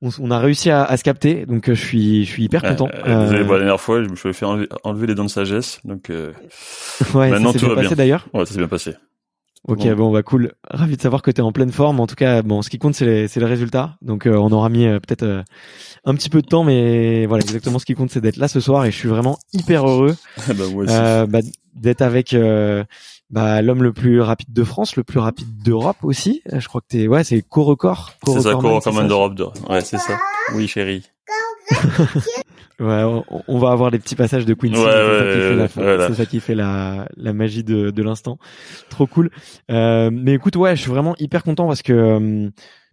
on, a réussi à, se capter, donc euh, je suis, je suis hyper content. Euh, désolé, la dernière fois, je me suis fait enlever, les dents de sagesse, donc euh, ouais, maintenant ça tout bien passé d'ailleurs. Ouais, ça s'est bien passé. Ok, bon. bah cool. Ravi de savoir que tu es en pleine forme. En tout cas, bon, ce qui compte, c'est les, c'est les résultats. Donc, on aura mis peut-être un petit peu de temps, mais voilà, exactement ce qui compte, c'est d'être là ce soir. Et je suis vraiment hyper heureux bah, moi aussi. Bah, d'être avec bah, l'homme le plus rapide de France, le plus rapide d'Europe aussi. Je crois que t'es, ouais, c'est co-record. c'est ça, co-record d'Europe. Ouais, c'est ça. Oui, chérie. ouais, on, va avoir des petits passages de Quincy. Ouais, c'est ça qui fait la, la magie de, de l'instant. Trop cool. Euh, mais écoute, ouais, je suis vraiment hyper content parce que euh,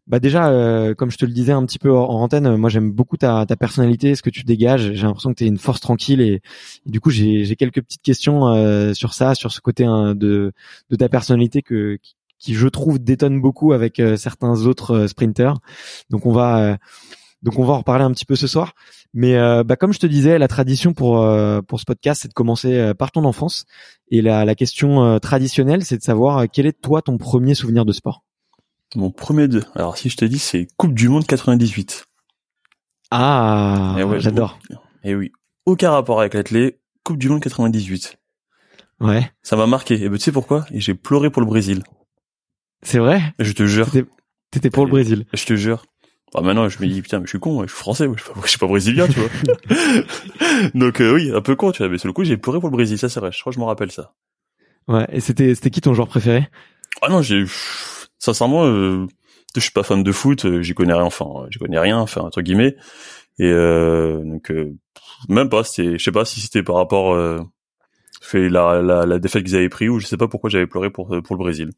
bah déjà, euh, comme je te le disais un petit peu en, antenne, moi j'aime beaucoup ta, ta personnalité, ce que tu dégages. J'ai l'impression que tu es une force tranquille et, du coup j'ai quelques petites questions euh, sur ça, sur ce côté hein, de, de ta personnalité que qui, je trouve détonne beaucoup avec euh, certains autres sprinters. Donc on va donc on va en reparler un petit peu ce soir. Mais bah, comme je te disais, la tradition pour pour ce podcast, c'est de commencer par ton enfance. Et la, la question traditionnelle, c'est de savoir quel est toi ton premier souvenir de sport? Mon premier deux. Alors si je te dis c'est Coupe du Monde 98. Ah, eh j'adore. Et eh oui, aucun rapport avec l'athlète. Coupe du Monde 98. Ouais. Ça m'a marqué. Et ben, tu sais pourquoi? Et j'ai pleuré pour le Brésil. C'est vrai? Je te jure. T'étais pour le Brésil Je te jure. Bah maintenant je me dis putain mais je suis con, je suis français, je suis pas, je suis pas brésilien, tu vois. Donc euh, oui, un peu con, tu vois, mais sur le coup j'ai pleuré pour le Brésil, ça c'est vrai. Je crois que je m'en rappelle ça. Ouais. Et c'était c'était qui ton joueur préféré? Ah non j'ai sincèrement, euh, je suis pas fan de foot, euh, j'y connais rien, enfin, j'y connais rien, enfin entre guillemets. Et euh, donc euh, même pas, c'était, je sais pas si c'était par rapport euh, fait la, la, la défaite qu'ils avaient pris ou je sais pas pourquoi j'avais pleuré pour pour le Brésil.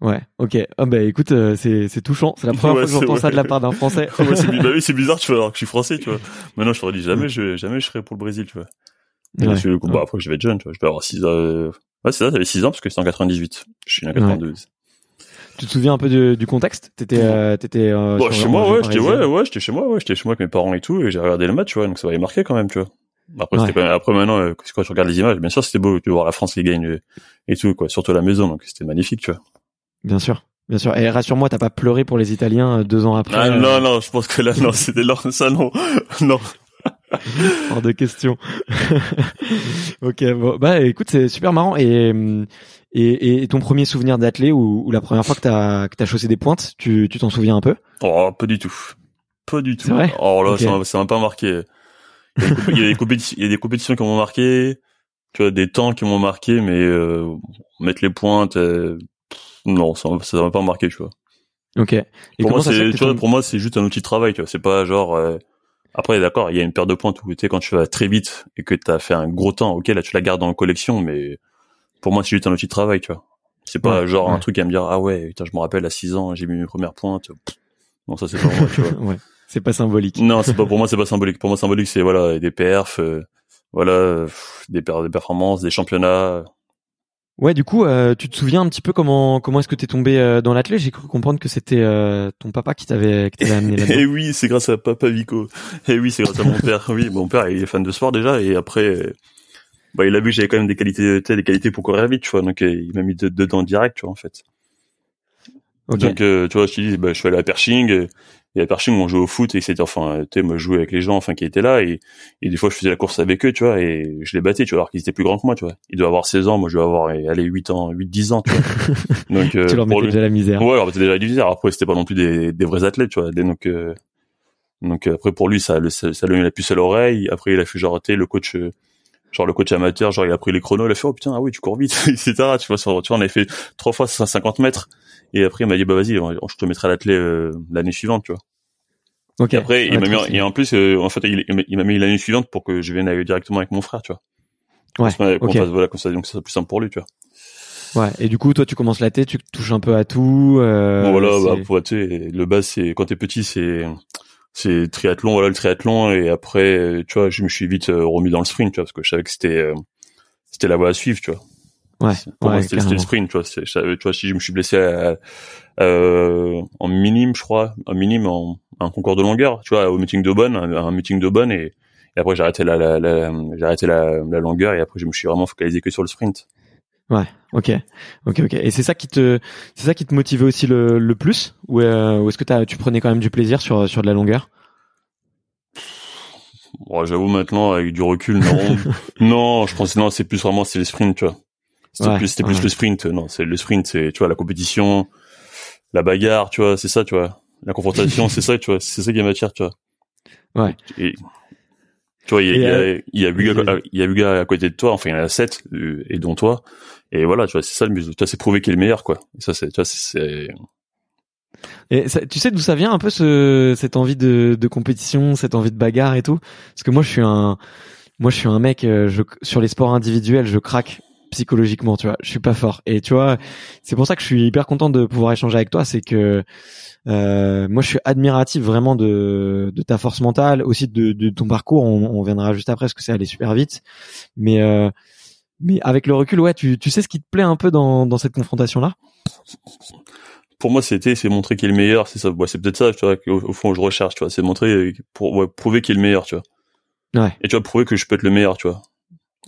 Ouais, ok. Ah bah écoute, c'est c'est touchant. C'est la première fois que j'entends ça de la part d'un Français. ouais, c'est, bah oui, c'est bizarre, tu vois, alors que je suis français, tu vois. Maintenant, je t'aurais dit jamais, je jamais je serais pour le Brésil, tu vois. Ouais, parce que, bah, après, je vais être jeune, tu vois. Je vais avoir 6 ans. Ouais, c'est ça, j'avais 6 ans parce que c'était en 98. Je suis né en 92. Tu te souviens un peu du, du contexte? T'étais, euh, t'étais euh, bon, chez moi, ouais, j'étais ouais, ouais, j'étais chez moi, ouais, j'étais chez moi avec mes parents et tout, et j'ai regardé le match, tu vois, donc ça m'avait marqué quand même, tu vois. Après, c'était quand après maintenant, euh, quand tu regardes les images, bien sûr, c'était beau de voir la France qui gagne et tout, quoi, surtout à la maison, donc c'était magnifique, tu vois. Bien sûr. Bien sûr. Et rassure-moi, t'as pas pleuré pour les Italiens euh, deux ans après. Ah, euh, non, non, je pense que là, non, c'était là, ça, non, non. Hors de question. ok, bon, bah écoute, c'est super marrant. Et, et, et ton premier souvenir d'athlète ou, ou la première fois que t'as que t'as chaussé des pointes, tu tu t'en souviens un peu? Oh, pas du tout. Pas du tout. C'est vrai? Oh là, ça m'a- ça m'a pas marqué. Il y a des compétitions, il y a des compétitions qui m'ont marqué, tu vois, des temps qui m'ont marqué, mais euh, mettre les pointes, euh, non, ça m'a- ça m'a pas marqué, tu vois. Ok. Et pour moi, c'est, tu vois, pour moi, c'est juste un outil de travail, tu vois. C'est pas genre. euh, Après, d'accord, il y a une paire de pointes où tu sais quand tu vas très vite et que t'as fait un gros temps, ok, là tu la gardes en collection, mais pour moi, c'est juste un outil de travail, tu vois. C'est pas Ouais, genre un truc à me dire ah ouais, putain, je me rappelle à 6 ans, j'ai mis mes premières pointes. Non, ça c'est pas moi, tu vois. ouais. C'est pas symbolique. Non, c'est pas pour moi, c'est pas symbolique. Pour moi, symbolique, c'est voilà des perfs, euh, voilà pff, des, per- des performances, des championnats. Ouais, du coup, euh, tu te souviens un petit peu comment comment est-ce que t'es tombé euh, dans l'athlète? J'ai cru comprendre que c'était euh, ton papa qui t'avait qui t'avait amené Et là-dedans. oui, c'est grâce à Papa Vico. Et oui, c'est grâce à mon père. Oui, mon père, il est fan de sport déjà, et après, bah, il a vu que j'avais quand même des qualités, des qualités pour courir vite, tu vois. Donc, euh, il m'a mis de- dedans direct, tu vois, en fait. Ok. Donc, euh, tu vois, je te dis, bah, je suis allé à Pershing. euh, Et à Pershing, on jouait au foot et c'était, enfin, tu sais, moi, je jouais avec les gens, enfin, qui étaient là et, et des fois, je faisais la course avec eux, tu vois, et je les battais, tu vois, alors qu'ils étaient plus grands que moi, tu vois. Ils doivent avoir 16 ans, moi, je dois avoir, euh, allez, 8 ans, 8, 10 ans, tu vois. Donc, euh, tu leur mettais lui- déjà la misère. Ouais, alors c'était déjà divisé. Alors après, c'était pas non plus des, des vrais athlètes, tu vois. Des- Donc, euh, donc après pour lui, ça, le- ça, ça lui a mis la puce à l'oreille. Après, il a fait genre, tu le coach, genre le coach amateur, genre il a pris les chronos, il a fait oh putain, ah oui, tu cours vite, etc. Tu vois, sur- tu vois, on avait fait trois fois 150 mètres. Et après, il m'a dit bah vas-y, je te mettrai à l'athlète euh, l'année suivante, tu vois. Ok. Et après, il Ouais, m'a mis, en- et en plus, euh, en fait, il, il m'a- mis l'année suivante pour que je vienne aller directement avec mon frère, tu vois. Ouais, Qu'on se- qu'on ok. fasse- voilà, comme ça, donc ça soit plus simple pour lui, tu vois. Ouais. Et du coup, toi, tu commences la tête, tu touches un peu à tout. Euh, Bon, voilà, c'est- bah, pour, tu sais, le bas, c'est, quand t'es petit, c'est, c'est triathlon, voilà, le triathlon, et après, euh, tu vois, je me suis vite euh, remis dans le sprint, tu vois, parce que je savais que c'était, euh, c'était la voie à suivre, tu vois. Ouais. Pour ouais, moi, c'était, le sprint, tu vois. Je savais- tu vois, si je me suis blessé à- euh, en minime, je crois, en minime, en, un concours de longueur, tu vois, au meeting de bonne, un, un meeting de bonne, et, et après, j'ai arrêté la, la, la- j'ai arrêté la, la longueur, et après, je me suis vraiment focalisé que sur le sprint. Ok, ok, ok. Et c'est ça qui te, c'est ça qui te motivait aussi le, le plus, ou, euh, ou est-ce que tu prenais quand même du plaisir sur sur de la longueur? Bon, j'avoue maintenant avec du recul, non, non, je pense non, c'est plus vraiment c'est le sprint, tu vois. C'était Ouais, plus, c'était ouais. plus le sprint, non, c'est le sprint, c'est tu vois la compétition, la bagarre, tu vois, c'est ça, tu vois, la confrontation, c'est ça, tu vois, c'est ça qui m'attire, tu vois. Ouais. Et, tu vois, il y a, il y a, euh, il y a il y a gars à côté de toi, enfin il y en a sept, euh, et dont toi, et voilà, tu vois, c'est ça le but, c'est prouver qu'il est le meilleur, quoi. Ça, c'est, tu vois, c'est- c'est, Et ça- tu sais d'où ça vient un peu ce, cette envie de, de compétition, cette envie de bagarre et tout? Parce que moi, je suis un, moi, je suis un mec. euh, Je, sur les sports individuels, je craque psychologiquement, tu vois. Je suis pas fort. Et tu vois, c'est pour ça que je suis hyper content de pouvoir échanger avec toi. C'est que euh, moi, je suis admiratif vraiment de, de ta force mentale, aussi de, de ton parcours. On, on viendra juste après parce que c'est allé super vite. Mais euh, mais avec le recul, ouais, tu, tu sais ce qui te plaît un peu dans, dans cette confrontation-là? Pour moi, c'était, c'est montrer qu'il est le meilleur, c'est ça, ouais, c'est peut-être ça, tu vois, au, au fond, je recherche, tu vois, c'est montrer, euh, pour, ouais, prouver qu'il est le meilleur, tu vois. Ouais. Et tu vois, prouver que je peux être le meilleur, tu vois.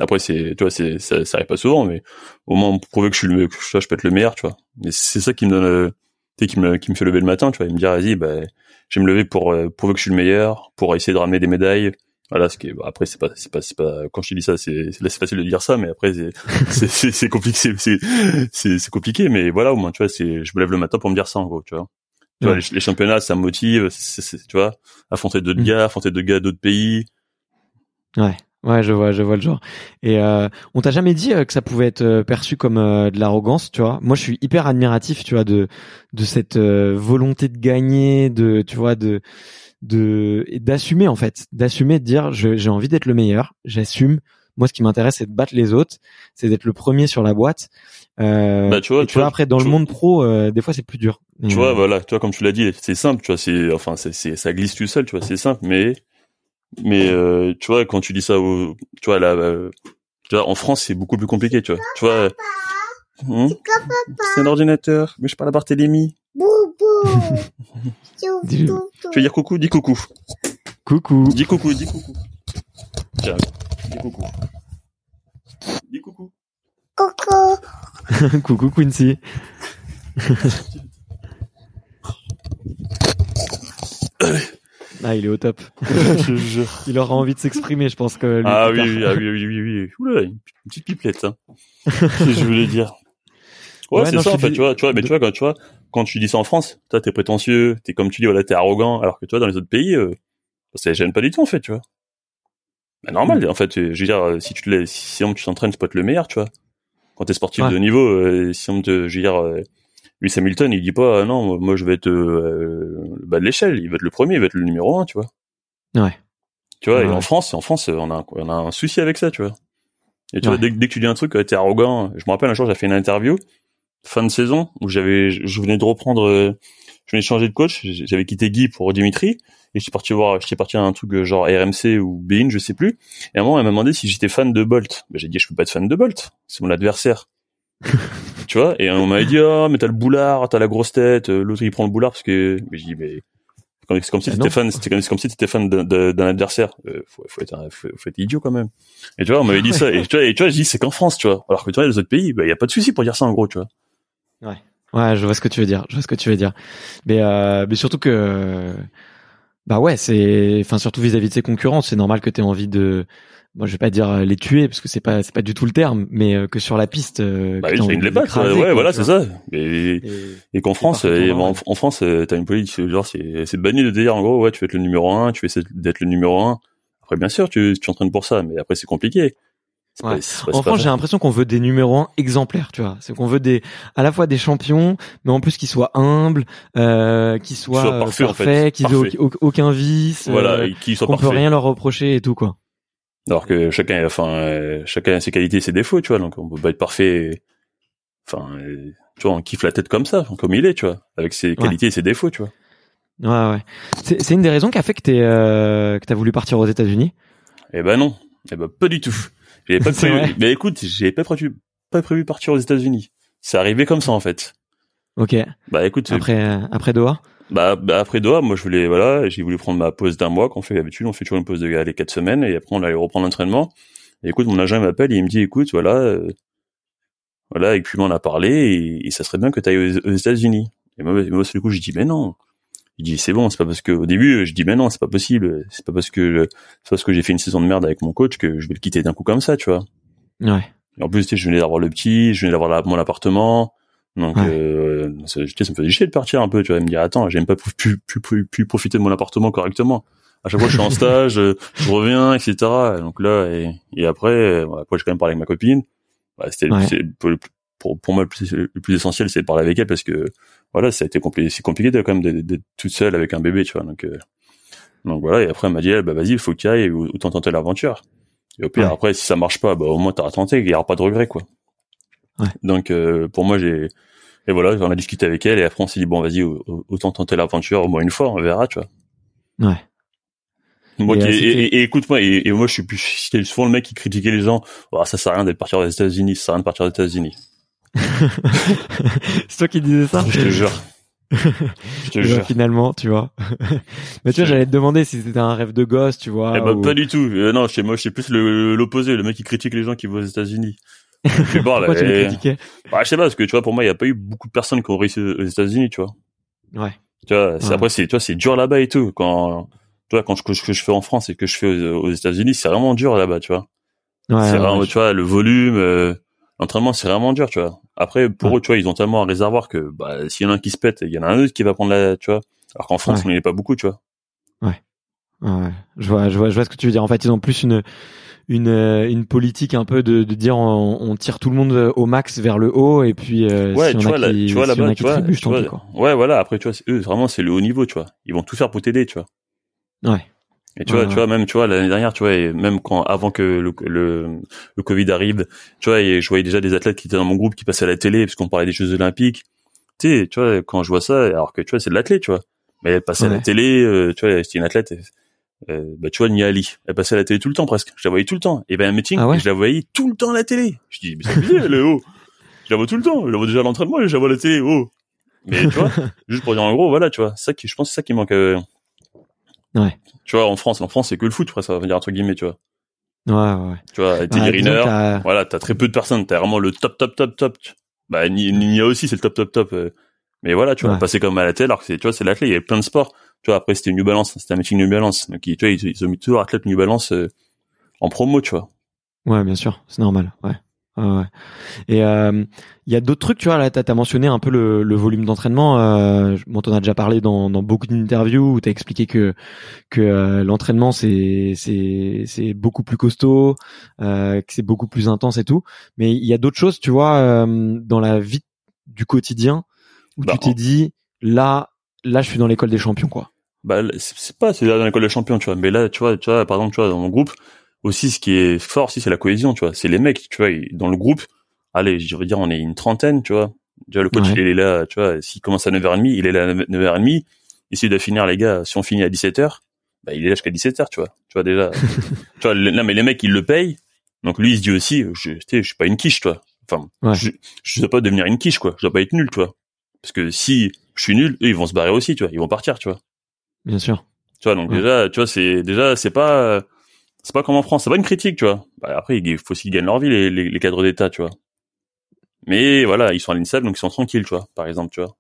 Après, c'est, tu vois, c'est, ça, ça arrive pas souvent, mais au moins, prouver que je suis le, que je, peux être le meilleur, tu vois. Mais c'est ça qui me donne, euh, tu sais, qui me, qui me fait lever le matin, tu vois, et me dire, vas-y, bah, je vais me lever pour euh, prouver que je suis le meilleur, pour essayer de ramener des médailles. Voilà, ce qui est, après, c'est pas, c'est pas, c'est pas, quand je te dis ça, c'est, c'est facile de dire ça, mais après, c'est, c'est, c'est, compliqué, c'est, c'est, compliqué, mais voilà, au moins, tu vois, c'est, je me lève le matin pour me dire ça, en gros, tu vois. Tu vois, les, les championnats, ça me motive, tu vois, affronter d'autres Mm. gars, affronter d'autres gars d'autres pays. Ouais, ouais, je vois, je vois le genre. Et euh, on t'a jamais dit euh, que ça pouvait être euh, perçu comme euh, de l'arrogance, tu vois? Moi, je suis hyper admiratif, tu vois, de de cette euh, volonté de gagner, de, tu vois, de de d'assumer en fait, d'assumer, de dire, je- j'ai envie d'être le meilleur, j'assume. Moi, ce qui m'intéresse, c'est de battre les autres, c'est d'être le premier sur la boîte. Euh, Bah, tu vois, tu vois, après, dans tu le vois- monde pro, euh, des fois, c'est plus dur. Tu vois, euh, voilà, tu vois, comme tu l'as dit, c'est simple, tu vois, c'est, enfin, c'est, c'est, ça glisse tout seul, tu vois, c'est simple, mais, mais, euh, tu vois, quand tu dis ça au, tu vois, là, euh, tu vois, en France, c'est beaucoup plus compliqué, tu vois, tu vois. Hmm c'est un ordinateur, mais je parle à Barthélémy dis, tu veux dire coucou Dis coucou. Coucou. Dis coucou, dis coucou. Tiens, dis coucou. Dis coucou. Coucou. coucou Quincy. Ah, il est au top. je, je... Il aura envie de s'exprimer, je pense que. Lui, ah, oui, oui, ah oui, oui, oui, oui, Oula, une petite pipelette. Hein. je voulais dire. Ouais, Ouais, c'est ça, en fait, dis- tu vois, tu vois, mais tu vois, quand, tu vois, quand tu dis ça en France, toi, t'es prétentieux, t'es comme tu dis, voilà, t'es arrogant, alors que toi, dans les autres pays, euh, ça les gêne pas du tout, en fait, tu vois. Bah, normal, en fait, je veux dire, euh, si tu te si on tu t'entraînes, tu peux être le meilleur, tu vois. Quand t'es sportif Ouais. de haut niveau, euh, si on te, je veux dire, euh, Lewis Hamilton, il dit pas, ah, non, moi, je vais être, euh, le bas de l'échelle, il va être le premier, il va être le numéro un, tu vois. Ouais. Tu vois, et en France, en France, on a, un- on a un souci avec ça, tu vois. Et tu Ouais. vois, dès, que- dès que tu dis un truc, t'es arrogant. Je me rappelle un jour, j'ai fait une interview fin de saison où j'avais, je venais de reprendre, euh, je venais de changer de coach. J'avais quitté Guy pour Dimitri et j'étais parti voir, j'étais parti à un truc euh, genre RMC ou Bein, je sais plus. Et à un moment, elle m'a demandé si j'étais fan de Bolt. Ben, j'ai dit, je peux pas être fan de Bolt. C'est mon adversaire. tu vois et on m'avait dit ah mais t'as le boulard t'as la grosse tête euh, l'autre il prend le boulard parce que mais je dis mais c'est comme, si Ah t'étais fan c'était comme, c'est comme si t'étais fan d'un- adversaire euh, faut, faut être un- faut, faut être idiot quand même et tu vois on m'avait dit ça et tu vois et tu vois je dis c'est qu'en France tu vois alors que tu vois les autres pays bah y a pas de souci pour dire ça en gros tu vois Ouais, je vois ce que tu veux dire. Je vois ce que tu veux dire. Mais, euh, mais surtout que, bah ouais, c'est, enfin surtout vis-à-vis de ses concurrents, c'est normal que tu aies envie de, moi je vais pas dire euh, les tuer parce que c'est pas, c'est pas du tout le terme, mais euh, que sur la piste, bah que oui t'aies c'est envie une de les battre l'écraser, ouais, quoi, voilà c'est ça. Et, Et- et qu'en France parfaitement euh, en, France t'as une politique genre c'est c'est banni de dire en gros ouais tu veux être le numéro un tu veux essayer d'être le numéro un. Après bien sûr tu tu entraînes pour ça mais après c'est compliqué Ouais. pas- En France, j'ai l'impression qu'on veut des numéros 1 exemplaires, tu vois. C'est qu'on veut des, à la fois des champions, mais en plus qu'ils soient humbles, euh, qu'ils soient, soient euh, parfaits, en fait. parfaits, qu'ils aient au- aucun vice, voilà euh, qu'on peut rien leur reprocher et tout, quoi. Alors que chacun, enfin, euh, chacun a ses qualités et ses défauts, tu vois. Donc on peut pas être parfait. Enfin, tu vois, on kiffe la tête comme ça, comme il est, tu vois, avec ses qualités et ses défauts, tu vois. Ouais, ouais. C'est, une des raisons qui a fait que t'es, que t'as voulu partir aux États-Unis? Eh ben non, eh ben pas du tout. J'avais pas prévu. Mais écoute, j'avais pas prévu, pas prévu partir aux États-Unis. C'est arrivé comme ça en fait. Ok. Bah écoute, Après, euh, après Doha? bah, bah, après Doha, moi je voulais, voilà, j'ai voulu prendre ma pause d'un mois qu'on fait d'habitude. On fait toujours une pause de les quatre semaines et après on allait reprendre l'entraînement. Et écoute, mon agent m'appelle et il me dit, écoute, voilà, euh, voilà, et puis on a parlé et, et ça serait bien que tu ailles aux, aux États-Unis. Et moi, moi, le coup, je dis, mais non. Il dit, c'est bon, c'est pas parce que, au début, je dis, mais non, c'est pas possible. C'est pas parce que, c'est parce que j'ai fait une saison de merde avec mon coach que je vais le quitter d'un coup comme ça, tu vois. Ouais. Et en plus, tu sais, je venais d'avoir le petit, je venais d'avoir la- mon appartement. Donc, Ouais. euh, ça, tu sais, ça me faisait chier de partir un peu, tu vois. Me dire, attends, j'aime pas plus, plus, plus, plus profiter de mon appartement correctement. À chaque fois, je suis en stage, euh, je reviens, etc. Donc là, et, et après, euh, après, j'ai quand même parlé avec ma copine. Bah, c'était Ouais. c'est- pour, pour, pour moi, le plus, le plus essentiel, c'est de parler avec elle parce que, voilà, ça a été compliqué, c'est compliqué de, quand même d'être- toute seule avec un bébé, tu vois. Donc, euh, donc voilà. Et après, elle m'a dit, elle, bah, vas-y, il faut que tu ailles, ou- autant tenter l'aventure. Et au pire, Ouais. après, si ça marche pas, bah, au moins, t'auras tenté, il y aura pas de regret, quoi. Ouais. Donc, euh, pour moi, j'ai, et voilà, on a discuté avec elle, et après, on s'est dit, bon, vas-y, au- au- autant tenter l'aventure au moins une fois, on verra, tu vois. Ouais. Moi, Et, qui- euh, et, c'était- et- et écoute-moi, et, moi, je suis plus, souvent le mec qui critiquait les gens, oh, ça sert à rien d'être partir aux États-Unis, ça sert à rien de partir aux États-Unis. c'est toi qui disais ça. Je te jure. Je te Et jure. finalement, tu vois. Mais tu vois, j'allais te demander si c'était un rêve de gosse, tu vois. Eh ben, ou- pas du tout. Euh, non, chez moi, c'est plus le- l'opposé, le mec qui critique les gens qui vont aux États-Unis. Je sais pas, là, Pourquoi tu les eh, critiquais bah, je sais pas, parce que tu vois, pour moi, il y a pas eu beaucoup de personnes qui ont réussi aux États-Unis, tu vois. Ouais. Tu vois, Ouais. après, c'est, tu vois, c'est dur là-bas et tout. Quand, tu vois, quand je, que je, que je fais en France et que je fais aux, aux États-Unis, c'est vraiment dur là-bas, tu vois. Ouais, c'est ouais, vraiment, ouais. tu vois, le volume, euh, l'entraînement, c'est vraiment dur, tu vois. Après, pour Ouais. eux, tu vois, ils ont tellement un réservoir que, bah, s'il y en a un qui se pète, il y en a un autre qui va prendre la, tu vois. Alors qu'en France, Ouais. on n'y est pas beaucoup, tu vois. Ouais, je vois, je vois, je vois ce que tu veux dire. En fait, ils ont plus une une euh, une politique un peu de, de dire on, on tire tout le monde au max vers le haut et puis euh, ouais, s'il y tu vois, qui, tu vois a là-bas, tu vois, trébuchent, tu tant vois, pis, quoi. ouais, voilà. Après, tu vois, eux, vraiment, c'est le haut niveau, tu vois. Ils vont tout faire pour t'aider, tu vois. Ouais. Et tu vois, tu vois, même, tu vois, l'année dernière, tu vois, et même quand, avant que le, le, le Covid arrive, tu vois, et je voyais déjà des athlètes qui étaient dans mon groupe qui passaient à la télé parce qu'on parlait des Jeux Olympiques. Tu sais, tu vois, quand je vois ça, alors que, tu vois, c'est de l'athlète, tu vois. Mais elle passait à la télé, euh, tu vois, c'était une athlète, euh, bah, tu vois, Niali. Elle passait à la télé tout le temps, presque. Je la voyais tout le temps. Et ben, un meeting, Ah ouais je la voyais tout le temps à la télé. Je dis, mais c'est abusé, elle est haut. Je la vois tout le temps. Je la vois déjà à l'entraînement et je la vois à la télé, oh. Mais, tu vois, juste pour dire en gros, voilà, tu vois, ça qui, je pense c'est ça qui manque, euh, Ouais. tu vois, en France, en France, c'est que le foot, après, ça va dire entre guillemets, tu vois. Ouais, ouais. Tu vois, Teddy Ouais, Riner, t'as- voilà, t'as très peu de personnes, t'as vraiment le top, top, top, top. Bah, Ni- Nia aussi, c'est le top, top, top. euh. Mais voilà, tu vois, Ouais. passer comme à la télé, alors que c'est, tu vois, c'est l'athlète, il y a plein de sports. Tu vois, après c'était New Balance, c'était un meeting New Balance. Donc ils, tu vois, ils, ils ont mis toujours athlète New Balance euh, en promo, tu vois. Ouais, bien sûr, c'est normal. Ouais. Ouais. Et euh, il y a d'autres trucs, tu vois. Là, t'as as mentionné un peu le, le volume d'entraînement. Euh, on t'en a déjà parlé dans, dans beaucoup d'interviews où t'as expliqué que que euh, l'entraînement c'est c'est c'est beaucoup plus costaud, euh, que c'est beaucoup plus intense et tout. Mais il y a d'autres choses, tu vois, euh, dans la vie du quotidien où Bah, tu t'es dit là là je suis dans l'école des champions quoi. Bah c'est pas c'est dans l'école des champions, tu vois. Mais là, tu vois, tu vois, par exemple, tu vois, dans mon groupe aussi, ce qui est fort aussi, c'est la cohésion, tu vois. C'est les mecs, tu vois, dans le groupe. Allez, je veux dire, on est une trentaine, tu vois. Déjà, le coach, Ouais. il est là, tu vois. S'il commence à 9h30, il est là à 9h30. Essaye de finir, les gars. Si on finit à 17h, bah, il est là jusqu'à 17h, tu vois. Tu vois, déjà. tu vois, non, mais les mecs, ils le payent. Donc, lui, il se dit aussi, je, je suis pas une quiche, tu vois. Enfin, Ouais. je, je dois pas devenir une quiche, quoi. Je dois pas être nul, tu vois. Parce que si je suis nul, eux, ils vont se barrer aussi, tu vois. Ils vont partir, tu vois. Bien sûr. Tu vois, donc Ouais. déjà, tu vois, c'est déjà, c'est pas, c'est pas comme en France, c'est pas une critique, tu vois. Bah, après, il faut aussi qu'ils gagnent leur vie, les, les, les cadres d'État, tu vois. Mais voilà, ils sont à l'INSEP, donc ils sont tranquilles, tu vois, par exemple, tu vois.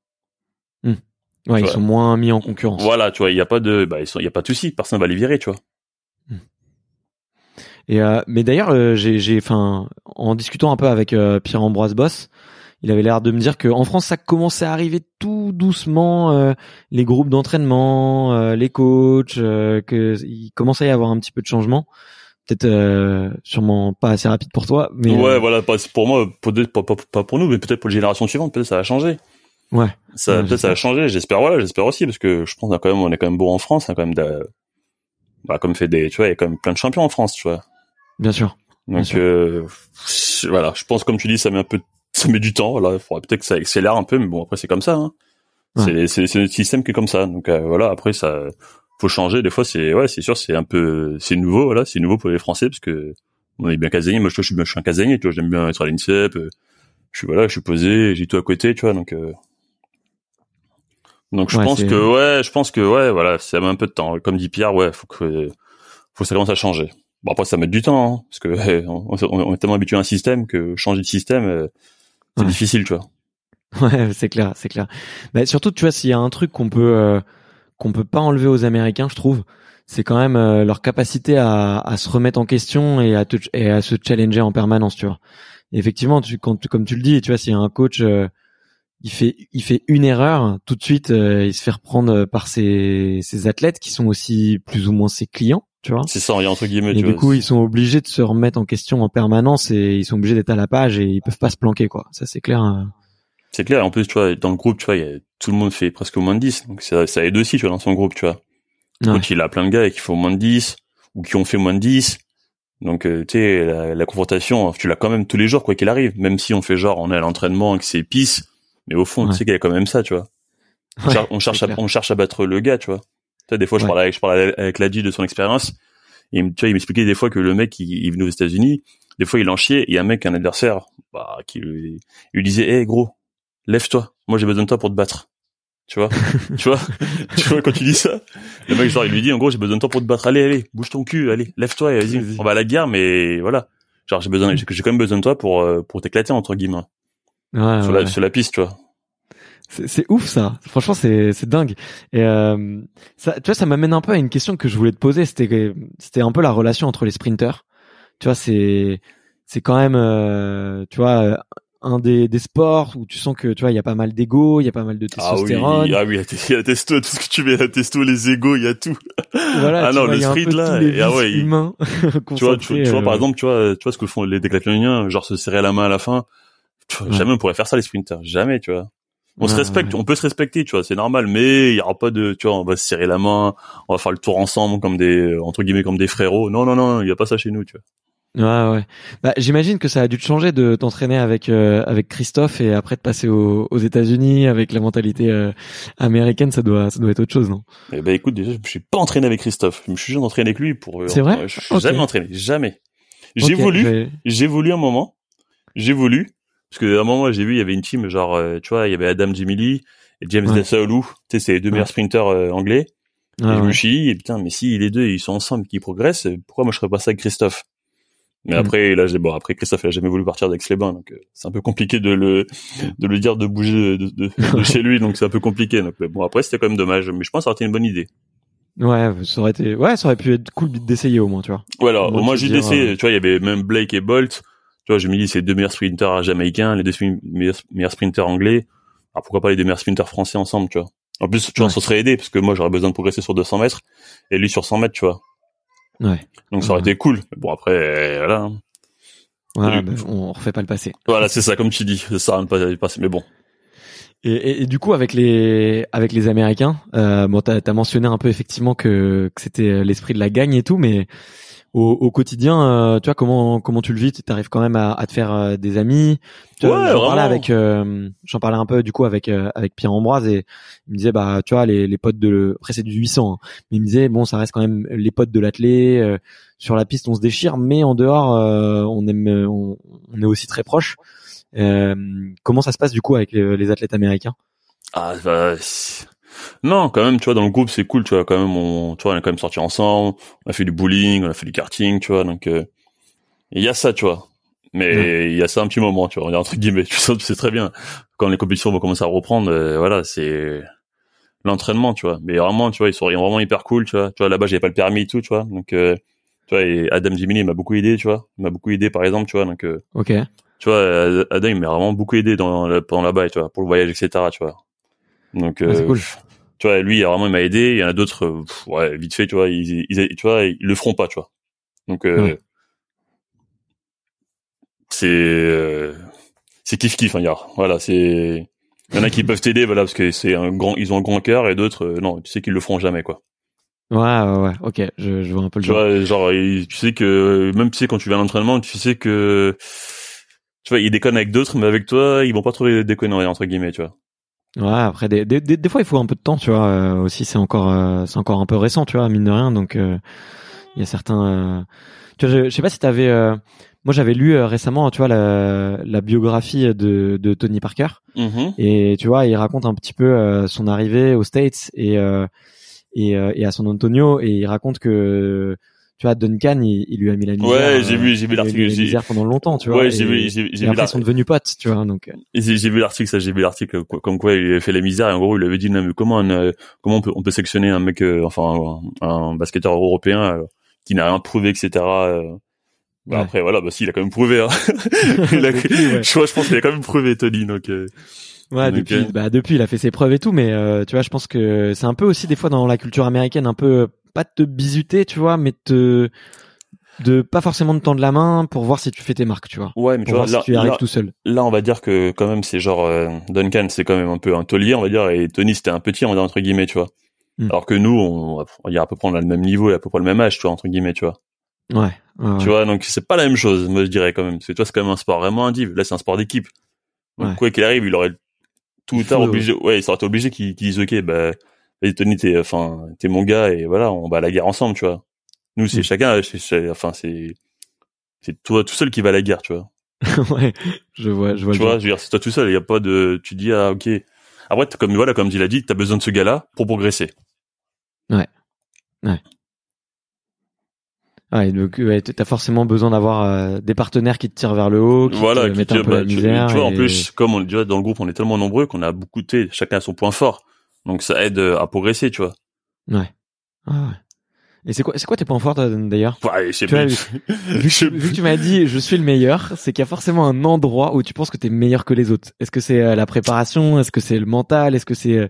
Ouais, ils sont moins mis en concurrence. Voilà, tu vois, il y a pas de, bah, ils sont, il y a pas de souci, personne va les virer, tu vois. Et euh, mais d'ailleurs, euh, j'ai, enfin, en discutant un peu avec euh, Pierre-Ambroise Boss, il avait l'air de me dire qu'en France, ça commençait à arriver tout doucement, euh, les groupes d'entraînement, euh, les coachs, euh, que il commençait à y avoir un petit peu de changement. Peut-être euh, sûrement pas assez rapide pour toi, mais ouais, voilà, pas, pour moi, pas, pour nous, mais peut-être pour les générations suivantes, peut-être ça va changer. ouais, Ça, Ouais, peut-être ça va j'espère. changer, j'espère, voilà, j'espère aussi, parce que je pense qu'on a quand même, on est quand même beau en France, on a quand même, de, bah, comme fait des, tu vois, il y a quand même plein de champions en France, tu vois. bien sûr. Donc euh, voilà, je pense comme tu dis, ça met un peu, ça met du temps. Voilà, il faudrait peut-être que ça accélère un peu, mais bon après c'est comme ça. Hein. C'est c'est c'est notre système qui est comme ça. Donc euh, voilà, après ça, faut changer. Des fois c'est ouais, c'est sûr, c'est un peu, c'est nouveau. Voilà, c'est nouveau pour les Français parce que on est bien casanier. Moi je, je je suis un casanier. Tu vois, j'aime bien être à l'INSEP. euh, Je suis voilà, je suis posé, j'ai tout à côté. Tu vois, donc euh, donc je Ouais, pense que ouais, je pense que ouais, voilà, ça met un peu de temps. Comme dit Pierre, ouais, faut que faut que ça commence à changer. Bon après ça met du temps hein, parce que ouais, on, on- on est tellement habitué à un système que changer de système euh, c'est Ouais. difficile, tu vois. Ouais, c'est clair, c'est clair. Mais surtout, tu vois, s'il y a un truc qu'on peut euh, qu'on peut pas enlever aux Américains, je trouve, c'est quand même euh, leur capacité à, à se remettre en question et à te, et à se challenger en permanence, tu vois. Et effectivement, tu, quand, tu- comme tu le dis, tu vois, s'il y a un coach, euh, il fait il fait une erreur, tout de suite, euh, il se fait reprendre par ses ses athlètes qui sont aussi plus ou moins ses clients, tu vois. C'est ça, il y a entre guillemets, Et tu du vois. coup, ils sont obligés de se remettre en question en permanence et ils sont obligés d'être à la page et ils peuvent pas se planquer, quoi. Ça, c'est clair. hein. C'est clair. En plus, tu vois, dans le groupe, tu vois, y a, tout le monde fait presque au moins de 10. Donc ça, ça aide aussi, tu vois, dans son groupe, tu vois. Ouais. Donc il a plein de gars qui font moins de 10 ou qui ont fait moins de 10. Donc euh, tu sais, la, la confrontation, tu l'as quand même tous les jours, quoi qu'il arrive. Même si on fait genre, on est à l'entraînement, que c'est pisse. Mais au fond, Ouais. tu sais qu'il y a quand même ça, tu vois. On, Ouais, cher- on cherche à, on cherche à battre le gars, tu vois. Tu des fois, je Ouais. parlais avec, je parlais avec Ladji de son expérience. Et tu vois, il m'expliquait des fois que le mec, il, il venait aux États-Unis. Des fois, il en chiait. Et il y a un mec, un adversaire, bah, qui lui, disait, hé, gros, lève-toi. Moi, j'ai besoin de toi pour te battre. Tu vois? tu vois? Tu vois, quand tu dis ça? Le mec, genre, il lui dit, en gros, j'ai besoin de toi pour te battre. Allez, allez, bouge ton cul, allez, lève-toi et vas-y. On va à la guerre, mais voilà. Genre, j'ai besoin, j'ai quand même besoin de toi pour, euh, pour t'éclater, entre guillemets. Ouais, sur, ouais. la, sur la piste, tu vois. C'est ouf ça. Franchement, c'est c'est dingue. Et euh, ça, tu vois, ça m'amène un peu à une question que je voulais te poser. C'était c'était un peu la relation entre les sprinters. Tu vois, c'est c'est quand même, euh, tu vois, euh, un des des sports où tu sens que tu vois, il y a pas mal d'ego, il y a pas mal de Ah oui, testostérone. ah oui, il y a tes- il y a testo, tout ce que tu veux, il y a testo, les égos, il y a tout. Voilà, Ah non, vois, le sprint, là, et ah ouais, humains tu vois, tu, tu vois, par euh, exemple, tu vois, tu vois ce que font les décathloniens, genre se serrer la main à la fin. Ouais. Jamais on pourrait faire ça, les sprinters. Jamais, tu vois. On se respecte, ouais. on peut se respecter, tu vois, c'est normal, mais il y aura pas de, tu vois, on va se serrer la main, on va faire le tour ensemble comme des, entre guillemets, comme des frérots. Non, non, non, il y a pas ça chez nous, tu vois. Ouais, ouais. Bah, j'imagine que ça a dû te changer de t'entraîner avec euh, avec Christophe et après de passer aux, aux États-Unis avec la mentalité euh, américaine. Ça doit ça doit être autre chose, non? Eh ben, écoute, déjà, je suis pas entraîné avec Christophe. Je me suis jamais entraîné avec lui pour, euh, C'est vrai? Je suis jamais entraîné, jamais. J'ai voulu, j'ai voulu un moment, j'ai voulu, parce que à un moment j'ai vu il y avait une team genre euh, tu vois il y avait Adam Jimili et James Ouais. Tu sais c'est les deux Ouais. meilleurs sprinters euh, anglais. Ah, et je me suis dit et putain mais si les deux ils sont ensemble qui progressent, pourquoi moi je serais pas ça avec Christophe? Mais Mm. après, là, j'ai bon, après Christophe, il a jamais voulu partir d'Aix-les-Bains, donc euh, c'est un peu compliqué de le de le dire de bouger de, de, de chez lui, donc c'est un peu compliqué. Donc bon, après, c'était quand même dommage, mais je pense que ça aurait été une bonne idée. Ouais, ça aurait été, ouais, ça aurait pu être cool d'essayer au moins, tu vois. Voilà, au moins te j'ai dire, essayé. euh, Tu vois, il y avait même Blake et Bolt. Tu vois, je me dis c'est les deux meilleurs sprinters jamaïcains, les deux meilleurs, meilleurs sprinters anglais. Alors pourquoi pas les deux meilleurs sprinters français ensemble, tu vois? En plus, tu vois, ça serait aidé parce que moi j'aurais besoin de progresser sur 200 mètres et lui sur 100 mètres, tu vois. Ouais. Donc ça aurait Ouais. été cool. Mais bon après, euh, voilà. hein. Bah, on refait pas le passé. Voilà, c'est ça, comme tu dis. Ça sert à ne pas y passer. Mais bon. Et, et, et du coup, avec les avec les Américains, euh, bon, t'as as mentionné un peu effectivement que, que c'était l'esprit de la gagne et tout, mais au, au quotidien, euh, tu vois comment comment tu le vis? T'arrives quand même à, à te faire euh, des amis? Tu Ouais, j'en parlais avec, euh, j'en parlais un peu du coup avec euh, avec Pierre Ambroise et il me disait bah tu vois les les potes de après c'est du 800, hein, mais il me disait bon ça reste quand même les potes de l'athlé. euh, sur la piste on se déchire, mais en dehors euh, on aime on, on est aussi très proches. Euh, comment ça se passe du coup avec les, les athlètes américains? Ah, bah, non, quand même, tu vois, dans le groupe, c'est cool, tu vois, quand même, on, tu vois, on est quand même sortis ensemble, on a fait du bowling, on a fait du karting, tu vois, donc, euh, il y a ça, tu vois. Mais il y a ça un petit moment, tu vois, on est entre guillemets, tu sais, sais très bien. Quand les compétitions vont commencer à reprendre, euh, voilà, c'est l'entraînement, tu vois. Mais vraiment, tu vois, ils sont vraiment hyper cool, tu vois. Tu vois, là-bas, j'avais pas le permis et tout, tu vois. Donc, euh, tu vois, et Adam Jiminy il m'a beaucoup aidé, tu vois. Il m'a beaucoup aidé, par exemple, tu vois. Donc, euh, Ok. tu vois, euh, Adam, il m'a vraiment beaucoup aidé dans, pendant là-bas, tu vois, pour le voyage, etc., tu vois. Donc, Ah, c'est euh, cool. Tu vois, lui, vraiment, il m'a aidé. Il y en a d'autres, euh, ouais, vite fait, tu vois, ils, ils, tu vois, ils le feront pas, tu vois. Donc, euh, Ouais. c'est, euh, c'est kiff kiff, hein, gars. Voilà, c'est, il y en a qui peuvent t'aider, voilà, parce que c'est un grand, ils ont un grand cœur, et d'autres, euh, non, tu sais qu'ils le feront jamais, quoi. Ouais, ouais, ouais. Ok, je, je vois un peu le Tu genre. vois, genre, tu sais que, même tu sais, quand tu vas à l'entraînement, tu sais que, tu vois, ils déconnent avec d'autres, mais avec toi, ils vont pas trop déconner, entre guillemets, tu vois. Ouais, après des, des, des, des fois il faut un peu de temps, tu vois. euh, aussi c'est encore euh, c'est encore un peu récent, tu vois, mine de rien. Donc euh, il y a certains. euh, Tu vois, je, je sais pas si t'avais. Euh... Moi j'avais lu euh, récemment, tu vois, la, la biographie de, de Tony Parker. Mhm. Et tu vois, il raconte un petit peu euh, son arrivée aux States et euh, et, euh, et à San Antonio et il raconte que tu vois Duncan il, il lui a mis la misère. Ouais, j'ai euh, vu- j'ai vu mis l'article, la misère pendant longtemps, tu vois. Ouais, j'ai vu, j'ai, vu après ils sont devenus potes, tu vois. Donc euh, J'ai vu l'article, ça, j'ai vu l'article, comme quoi il avait fait la misère, et en gros, il avait dit, non, mais comment, un, euh, comment on peut, on peut sectionner un mec, euh, enfin, un, un basketteur européen, euh, qui n'a rien prouvé, etc., euh, bah, Ouais. après, voilà, bah, si, il a quand même prouvé, hein. il a, Depuis, ouais. je, pense qu'il a quand même prouvé, Tony, donc, euh, Ouais, Donc, depuis, euh, bah depuis, il a fait ses preuves et tout, mais euh, tu vois, je pense que c'est un peu aussi des fois dans la culture américaine, un peu euh, pas de te bisuter, tu vois, mais de te de pas forcément de tendre la main pour voir si tu fais tes marques, tu vois, ouais, mais tu pour vois, voir là, si tu y arrives là, tout seul. là, on va dire que, quand même, c'est genre, euh, Duncan, c'est quand même un peu un taulier, on va dire, et Tony, c'était un petit, on va dire, entre guillemets, tu vois. Hmm. Alors que nous, on, on va à peu près on a le même niveau et à peu près le même âge, tu vois, entre guillemets, tu vois. Ouais. ouais, Tu ouais. vois, donc c'est pas la même chose, moi je dirais quand même. Parce que toi, c'est quand même un sport vraiment indiv. Là, c'est un sport d'équipe. Donc Ouais. quoi qu'il arrive, il aurait tout tard obligé. Ouais, il serait obligé qu'ils qu'ils disent ok, bah, vas-y Tony, t'es, enfin, t'es mon gars et voilà, on va à la guerre ensemble, tu vois. Nous, c'est Mm. chacun, c'est- enfin, c'est, c'est toi tout seul qui va à la guerre, tu vois. ouais, je vois, je vois. tu vois, je veux dire, c'est toi tout seul. Il y a pas de, tu dis ah ok. Après, comme voilà, comme il a dit, t'as besoin de ce gars-là pour progresser. Ouais, donc ouais, t'as forcément besoin d'avoir euh, des partenaires qui te tirent vers le haut, qui voilà, te qui mettent te- un peu bah, la tu, misère. tu vois, en plus, comme on dirait dans le groupe, on est tellement nombreux qu'on a beaucoup, chacun a son point fort. Donc ça aide euh, à progresser, tu vois. Ouais. Ah ouais. Et c'est quoi, c'est quoi tes points forts d'ailleurs? Ouais, c'est Tu vois, plus- Vu que, vu que tu m'as dit je suis le meilleur, c'est qu'il y a forcément un endroit où tu penses que tu es meilleur que les autres. Est-ce que c'est euh, la préparation? Est-ce que c'est le mental? Est-ce que c'est euh,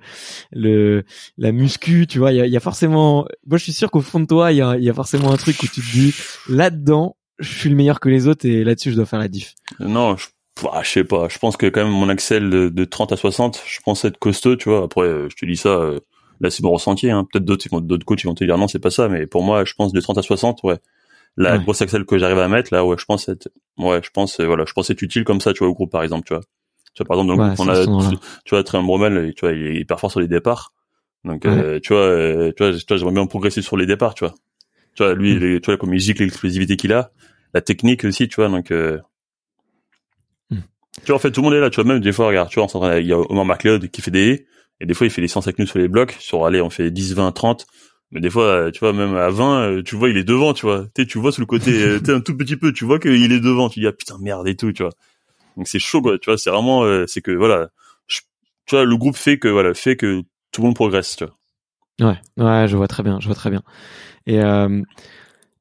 le la muscu? Tu vois, il y a, il y a forcément. Moi, je suis sûr qu'au fond de toi, il y a, il y a forcément un truc où tu te dis là-dedans, je suis le meilleur que les autres et là-dessus, je dois faire la diff. Non, je, ah, je sais pas. Je pense que quand même mon Axel de, de 30 à 60, je pense être costaud, tu vois. Après, euh, je te dis ça, euh, là c'est mon ressenti. Hein. Peut-être d'autres, d'autres coachs ils vont te dire non, c'est pas ça. Mais pour moi, je pense de 30 à 60, ouais. La Ouais. grosse Axel que j'arrive à mettre, là, ouais, je pense être, ouais, je pense, euh, voilà, je pense être utile comme ça, tu vois, au groupe par exemple, tu vois. Tu vois, par exemple, dans le Ouais, groupe, on a, tu, tu vois, Bromel, tu vois, il est hyper fort sur les départs. Donc, euh, tu vois, tu vois, tu vois, j'aimerais bien progresser sur les départs, tu vois. Tu vois, lui, Mm. tu vois, comme il gicle l'explosivité qu'il a, la technique aussi, tu vois, donc. Tu vois, en fait, tout le monde est là, tu vois, même des fois, regarde, tu vois, on il y a Omar McLeod qui fait des et des fois, il fait des séances avec sur les blocs, sur, allez, on fait 10, 20, 30, Mais des fois, tu vois, même à 20, tu vois, il est devant, tu vois. Tu tu vois sur le côté, tu un tout petit peu, tu vois qu'il est devant. Tu dis, ah putain, merde et tout, tu vois. Donc c'est chaud, quoi. Tu vois, c'est vraiment, c'est que, voilà, tu vois, le groupe fait que, voilà, fait que tout le monde progresse, tu vois. Ouais, ouais, je vois très bien, je vois très bien. Et, euh,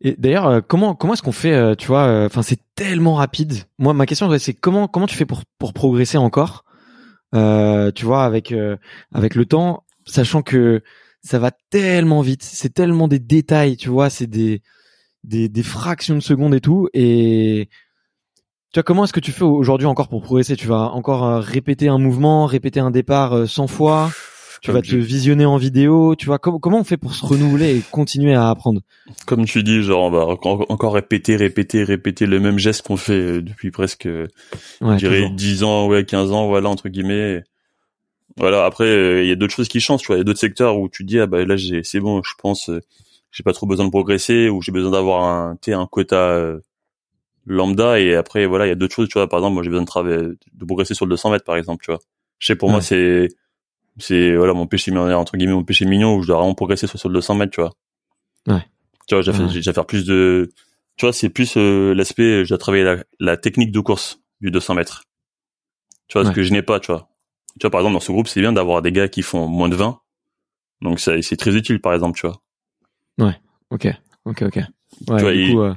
et d'ailleurs, euh, comment comment est-ce qu'on fait, euh, tu vois Enfin, c'est tellement rapide. Moi, ma question, c'est comment comment tu fais pour pour progresser encore Tu vois, avec avec le temps, sachant que ça va tellement vite, c'est tellement des détails, tu vois, c'est des, des des fractions de secondes et tout. Et tu vois, comment est-ce que tu fais aujourd'hui encore pour progresser? Tu vas encore répéter un mouvement, répéter un départ 100 fois? Tu vas te visionner en vidéo, tu vois comment comment on fait pour se renouveler et continuer à apprendre Comme tu dis, genre on va encore répéter, répéter, répéter le même geste qu'on fait euh, depuis presque, euh, je dirais 10 ans, ouais, 15 ans, voilà entre guillemets. Voilà. Après, euh, il y a d'autres choses qui changent, tu vois. Il y a d'autres secteurs où tu dis ah bah là j'ai, c'est bon, je pense, j'ai pas trop besoin de progresser ou j'ai besoin d'avoir un, un quota lambda et après voilà il y a d'autres choses tu vois par exemple moi j'ai besoin de travailler de progresser sur le 200 mètres par exemple tu vois je sais pour moi c'est c'est voilà mon péché mignon entre guillemets mon péché mignon où je dois vraiment progresser sur le 200 mètres tu vois. Ouais. Tu vois j'ai ouais. fait faire plus de tu vois c'est plus euh, l'aspect je dois travailler la, la, technique de course du 200 mètres. Tu vois ce que je n'ai pas tu vois. Tu vois par exemple dans ce groupe c'est bien d'avoir des gars qui font moins de 20 donc ça c'est très utile par exemple tu vois. Ouais. Ok. Ok ok. Ouais, tu vois, euh,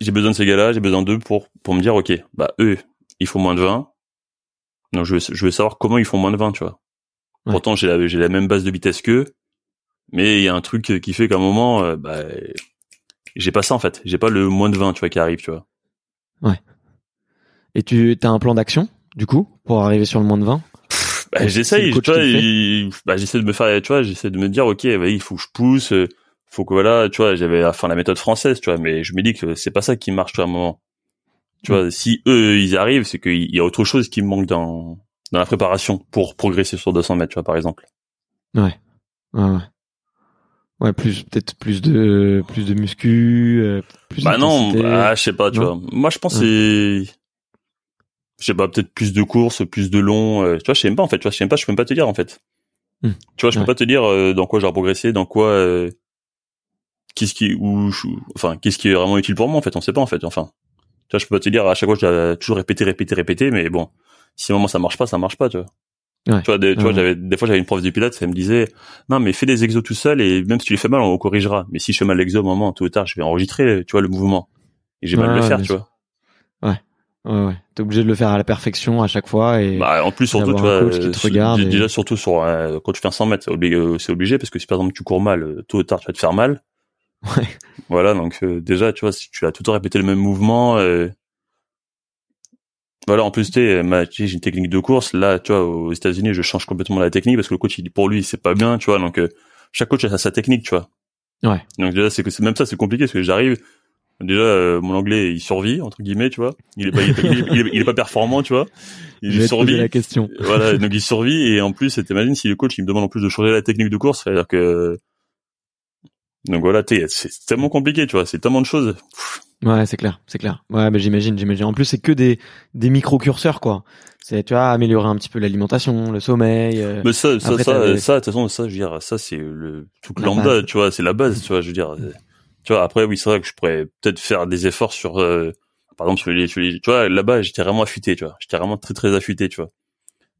j'ai besoin de ces gars-là j'ai besoin d'eux pour pour me dire ok bah eux ils font moins de 20 donc je veux, je veux savoir comment ils font moins de 20 tu vois Pourtant, j'ai la, j'ai la même base de vitesse qu'eux, mais il y a un truc qui fait qu'à un moment, euh, bah, j'ai pas ça en fait. J'ai pas le moins de 20, tu vois, qui arrive, tu vois. Ouais. Et tu as un plan d'action, du coup, pour arriver sur le moins de 20 bah, j'essaye, tu vois, bah, j'essaie de me faire, tu vois, j'essaie de me dire, ok, bah, il faut que je pousse, euh, faut que voilà, tu vois, j'avais enfin la méthode française, tu vois, mais je me dis que c'est pas ça qui marche, tu vois, à un moment. Tu vois, si eux ils arrivent, c'est qu'il y a autre chose qui me manque dans dans la préparation pour progresser sur 200 mètres, tu vois, par exemple. Ouais. Ouais, ouais. Ouais, plus peut-être plus de plus de muscu, euh, plus Bah non, bah, je sais pas, tu vois. Moi, je pense c'est je sais pas, peut-être plus de courses, plus de long, euh, tu vois, je sais même pas en fait, tu vois, je sais même pas, je peux même pas te dire en fait. Hmm. Tu vois, je peux pas te dire euh, dans quoi j'ai progressé, dans quoi euh, qu'est-ce qui ou enfin, qu'est-ce qui est vraiment utile pour moi en fait, on sait pas en fait, enfin. Tu vois, je peux pas te dire à chaque fois je dois toujours répéter répéter répéter mais bon, si moment ça marche pas, ça marche pas, tu vois. Ouais. Tu vois, des, tu vois, j'avais des fois j'avais une prof de pilote, elle me disait non mais fais des exos tout seul et même si tu les fais mal, on corrigera. Mais si je fais mal l'exo, au moment tôt ou tard, je vais enregistrer, tu vois, le mouvement et j'ai mal de le faire, tu vois. Ouais. Ouais, ouais. T'es obligé de le faire à la perfection à chaque fois et. Bah, en plus surtout, tu vois, qui te regarde déjà surtout sur euh, quand tu fais un 100 mètres, c'est obligé, euh, obligé parce que si par exemple tu cours mal, euh, tôt ou tard tu vas te faire mal. Ouais. Voilà, donc déjà, tu vois, si tu as tout le temps répété le même mouvement, voilà, en plus, tu j'ai une technique de course. Là, tu vois, aux États-Unis, je change complètement la technique parce que le coach, il pour lui, c'est pas bien, tu vois. Donc, euh, chaque coach a sa technique, tu vois. Ouais. Donc déjà, c'est que c'est même ça, c'est compliqué parce que j'arrive. Déjà, euh, mon anglais, il survit entre guillemets, tu vois. Il est pas, il est, pas performant, tu vois. Il survit. la question. Voilà, donc il survit et en plus, t'imagines si le coach, il me demande en plus de changer la technique de course, c'est-à-dire que donc voilà, c'est tellement compliqué, tu vois. C'est tellement de choses. Ouais, c'est clair, c'est clair. Ouais, mais j'imagine, j'imagine. En plus, c'est que des des micro curseurs, quoi. C'est tu vois améliorer un petit peu l'alimentation, le sommeil. Euh, mais ça, ça, ça, ça, de toute façon, ça, je veux dire, ça, c'est le tout lambda, tu vois, c'est la base, tu vois, je veux dire. Tu vois, après, oui, c'est vrai que je pourrais peut-être faire des efforts sur, euh, par exemple, sur les, sur les, tu vois, là-bas, j'étais vraiment affûté, tu vois. J'étais vraiment très, très affûté, tu vois.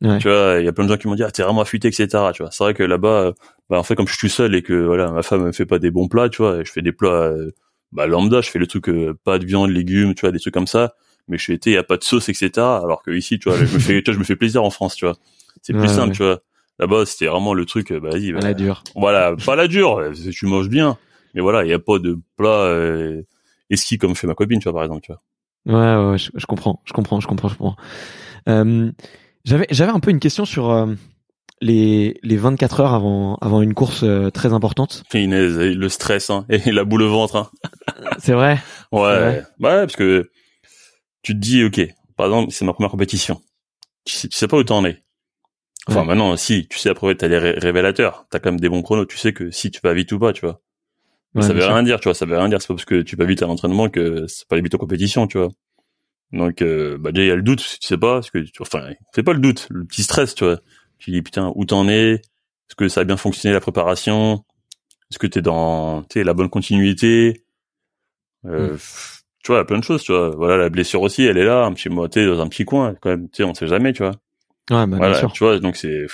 Ouais. Tu vois, il y a plein de gens qui m'ont dit, ah, t'es vraiment affûté, etc. Tu vois, c'est vrai que là-bas, bah, en fait, comme je suis tout seul et que, voilà, ma femme me fait pas des bons plats, tu vois, je fais des plats, euh, bah lambda, je fais le truc euh, pas de viande, légumes, tu vois, des trucs comme ça. Mais je suis été, y a pas de sauce, etc. Alors que ici, tu vois, je me fais, tu vois, je me fais plaisir en France, tu vois. C'est plus simple, tu vois. Là-bas, c'était vraiment le truc, bah vas-y. Bah, la dure. Voilà, pas la dure. Tu manges bien, mais voilà, il y a pas de plat euh, esquis comme fait ma copine, tu vois, par exemple, tu vois. Ouais, ouais, je, je comprends, je comprends, je comprends, je comprends. Euh, j'avais, j'avais un peu une question sur euh, les, les 24 heures avant, avant une course euh, très importante. Inès, le stress hein, et la boule au ventre. Hein. C'est vrai. Ouais, ouais, parce que tu te dis, ok, par exemple, c'est ma première compétition. Tu sais, tu sais pas où t'en es. Enfin, maintenant, si, tu sais, après, t'as les révélateurs. T'as quand même des bons chronos. Tu sais que si tu vas vite ou pas, tu vois. Mais ça veut rien dire, tu vois. Ça veut rien dire. C'est pas parce que tu vas vite à l'entraînement que c'est pas vite en compétition, tu vois. Donc, euh, bah, déjà, il y a le doute, tu sais pas, parce que, enfin, c'est pas le doute, le petit stress, tu vois. Tu dis putain où t'en es? Est-ce que ça a bien fonctionné la préparation? Est-ce que t'es dans, t'es la bonne continuité, euh, Mm. tu vois, plein de choses, tu vois. Voilà, la blessure aussi, elle est là, un petit moté dans un petit coin, quand même, tu sais, on sait jamais, tu vois. Ouais, bah, bien voilà, sûr. tu vois, donc c'est,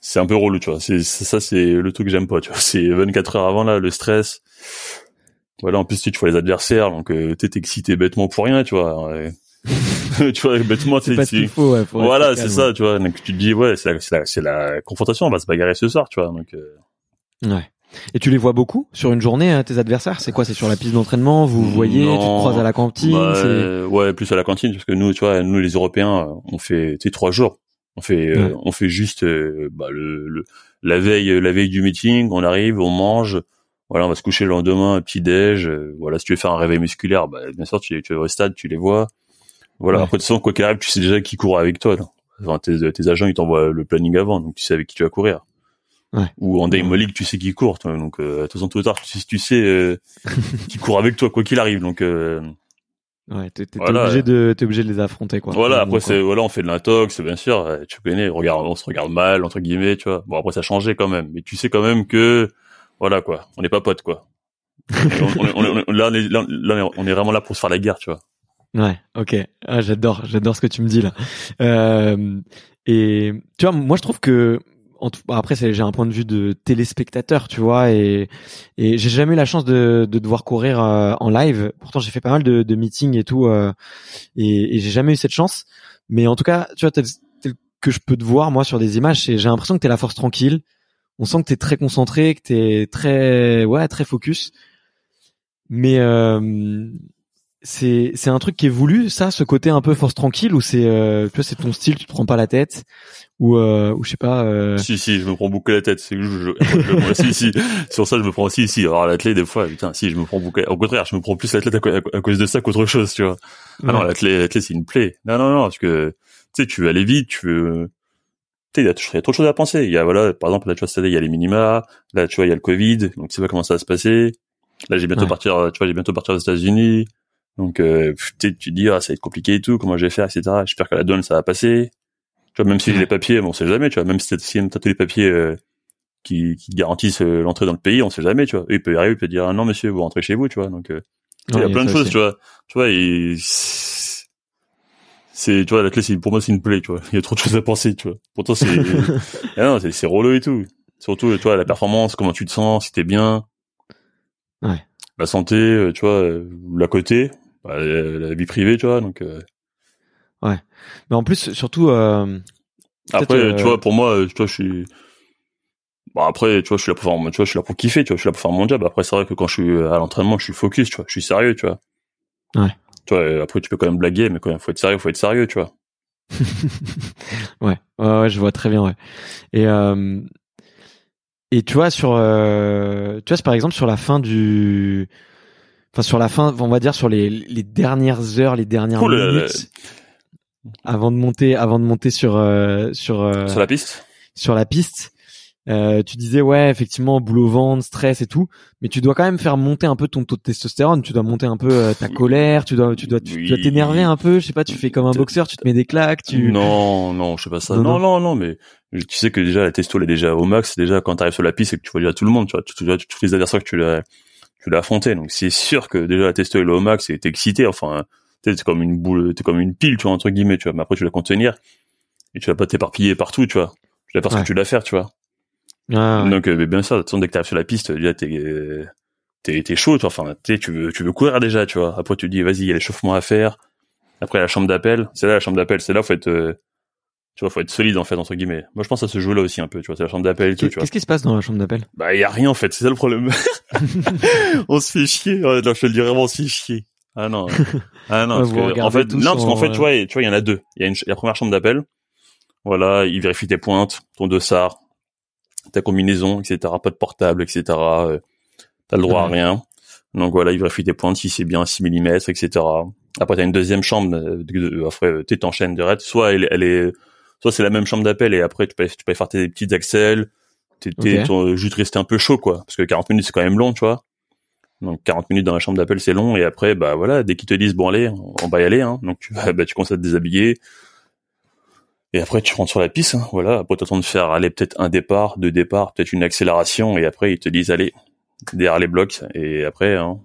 c'est un peu relou, tu vois. C'est, c'est- ça, c'est le truc que j'aime pas, tu vois. C'est 24 heures avant là, le stress. Voilà, en plus tu vois les adversaires, donc euh, t'es excité bêtement pour rien, tu vois. Ouais. tu vois, bêtement, C'est pas ce qu'il faut, ouais. voilà, c'est ça, tu vois. Donc tu te dis, ouais, c'est la, confrontation, on va se bagarrer ce soir, tu vois. Donc euh, Ouais. Et tu les vois beaucoup sur une journée, hein, tes adversaires? C'est quoi? C'est sur la piste d'entraînement? Vous voyez? Tu te croises à la cantine bah, euh, ouais, plus à la cantine, parce que nous, tu vois, nous les Européens, on fait, tu sais, trois jours. On fait, euh, on fait juste euh, bah, le, le, la veille, la veille du meeting, on arrive, on mange. Voilà, on va se coucher le lendemain, petit déj. euh, voilà, si tu veux faire un réveil musculaire, bah, bien sûr, tu, tu vas au stade, tu les vois. Voilà. Ouais. Après, de toute façon, quoi qu'il arrive, tu sais déjà qui court avec toi. Enfin, tes, tes agents, ils t'envoient le planning avant, donc tu sais avec qui tu vas courir. Ouais. Ou en Dame League, tu sais qui court. toi. Donc, euh, de toute façon, tôt ou tard, tu sais, tu sais euh, qui court avec toi, quoi qu'il arrive. Donc, euh, Ouais, t'es Voilà. obligé de t'es obligé de les affronter quoi. voilà. Après, c'est voilà, on fait de l'intox, bien sûr. euh, Tu connais, on regarde, on se regarde mal entre guillemets, tu vois. Bon, après, ça a changé quand même, mais tu sais quand même que voilà quoi, on n'est pas potes quoi. on, on- on- on- là, on est, là, on est vraiment là pour se faire la guerre, tu vois. Ouais, ok. Ah, j'adore, j'adore ce que tu me dis là. Euh, et tu vois, moi je trouve que en tout- bon, après j'ai un point de vue de téléspectateur, tu vois, et et j'ai jamais eu la chance de de devoir courir euh, en live. Pourtant j'ai fait pas mal de, de meetings et tout, euh, et, et j'ai jamais eu cette chance. Mais en tout cas, tu vois, tel, tel que je peux te voir moi sur des images, j'ai l'impression que t'es la force tranquille. On sent que t'es très concentré, que t'es très ouais très focus. Mais euh, c'est c'est un truc qui est voulu ça ce côté un peu force tranquille ou c'est euh, tu vois c'est ton style tu te prends pas la tête ou euh, ou je sais pas euh, Si si, je me prends beaucoup la tête. C'est que je, je, je- moi, si si. Sur ça, je me prends aussi si. Alors l'athlète des fois, putain, si je me prends beaucoup. Au contraire, je me prends plus l'athlète à, cause de ça qu'autre chose, tu vois. Ah non, ouais. l'athlète, l'athlète, c'est une plaie. Non non non, parce que tu sais, tu veux aller vite, tu veux. Tu sais, il y, a il y a trop de choses à penser. Il y a voilà, par exemple, là, tu vois, cette année, il y a les minima. Là, tu vois, il y a le Covid, donc tu sais pas comment ça va se passer. Là, j'ai bientôt Ouais. partir. Tu vois, j'ai bientôt partir aux États-Unis. Donc, euh, tu te dis, ah, ça va être compliqué et tout. Comment je vais faire, etc. J'espère que la donne, ça va passer. Tu vois, même si j'ai les papiers, bon, on sait jamais. Tu vois, même si t'as si tous les papiers euh, qui, qui garantissent euh, l'entrée dans le pays, on sait jamais. Tu vois, il peut y arriver, il peut dire, ah, non, monsieur, vous rentrez chez vous. Tu vois, donc. euh, Ouais, il y a plein de choses, aussi. tu vois. Tu vois, et c'est, tu vois, la clé, c'est, pour moi, c'est une plaie, tu vois. Il y a trop de choses à penser, tu vois. Pourtant, c'est, Ah non, c'est, c'est relou et tout. Surtout, tu vois, la performance, comment tu te sens, si t'es bien. Ouais. La santé, euh, tu vois, euh, la côté, bah, la, vie privée, tu vois, donc, euh, mais en plus surtout euh, après, euh, tu vois, pour moi, euh, tu vois, je suis, bon, après, tu vois, je suis là pour faire, tu vois, je suis là pour kiffer, tu vois, je suis là pour faire mon job. Après, c'est vrai que quand je suis à l'entraînement, je suis focus, tu vois, je suis sérieux, tu vois. Ouais. Tu vois, euh, après, tu peux quand même blaguer, mais quand même, faut être sérieux, faut être sérieux, tu vois. ouais, ouais, ouais, je vois très bien, ouais. Et euh, et tu vois sur, euh, tu vois, par exemple sur la fin du, enfin sur la fin, on va dire sur les les dernières heures, les dernières là minutes, avant de monter, avant de monter sur euh, sur euh, Sur la piste. sur la piste. Euh, tu disais ouais effectivement boulot au ventre, stress et tout, mais tu dois quand même faire monter un peu ton taux de testostérone, tu dois monter un peu ta colère, tu dois tu dois tu, tu dois t'énerver un peu, je sais pas, tu fais comme un boxeur, tu te mets des claques, tu Non, non, je sais pas ça. Non, Non, non, non, mais tu sais que déjà la testo elle est déjà au max. Déjà quand t'arrives sur la piste et que tu vois déjà tout le monde, tu vois, tu, tu vois tous les adversaires que tu tu l'as affronté. Donc c'est sûr que déjà la testo est au max et t'es excité. Enfin, t'es comme une boule, t'es comme une pile, tu vois entre guillemets, tu vois. Mais après tu vas contenir et tu vas pas t'éparpiller partout, tu vois. Tu vas faire ce Ouais. que tu dois faire, tu vois. Ah, ouais. Donc euh, mais bien sûr, de toute façon, dès que t'arrives sur la piste, déjà t'es t'es t'es chaud, tu vois. Enfin, tu veux tu veux courir déjà, tu vois. Après tu te dis vas-y, il y a l'échauffement à faire. Après la chambre d'appel, c'est là la chambre d'appel, c'est là faut être euh, tu vois, faut être solide en fait entre guillemets. Moi je pense que ça se joue là aussi un peu, tu vois, c'est la chambre d'appel. Qu'est-ce qui se passe dans la chambre d'appel? Bah y a rien en fait, c'est ça le problème. on se fait chier. Non, je te le dis vraiment, on se fait chier. Ah non. Ah non, Ouais, parce vous que, en fait, non, parce qu'en en- fait, tu vois, tu vois, il y en a deux. Il y a une, la première chambre d'appel. Voilà, il vérifie tes pointes, ton dossard, ta combinaison, etc. Pas de portable, etc. Euh, T'as le droit à Ouais. rien. Donc voilà, il vérifie tes pointes, si c'est bien 6 mm, etc. Après, t'as une deuxième chambre, euh, de, de, après, tu t'enchaînes direct. Soit elle, elle est, soit c'est la même chambre d'appel et après, tu peux, tu peux faire tes petites accels, t'es, juste rester un peu chaud, quoi. Parce que 40 minutes, c'est quand même long, tu vois. Donc 40 minutes dans la chambre d'appel, c'est long. Et après, bah voilà, dès qu'ils te disent, bon allez, on va y aller, hein. Donc tu vas, bah, tu commences à te déshabiller. Et après, tu rentres sur la piste, hein, voilà. Après, t'attends de faire aller peut-être un départ, deux départs, peut-être une accélération, et après, ils te disent, allez, derrière les blocs, et après, hein,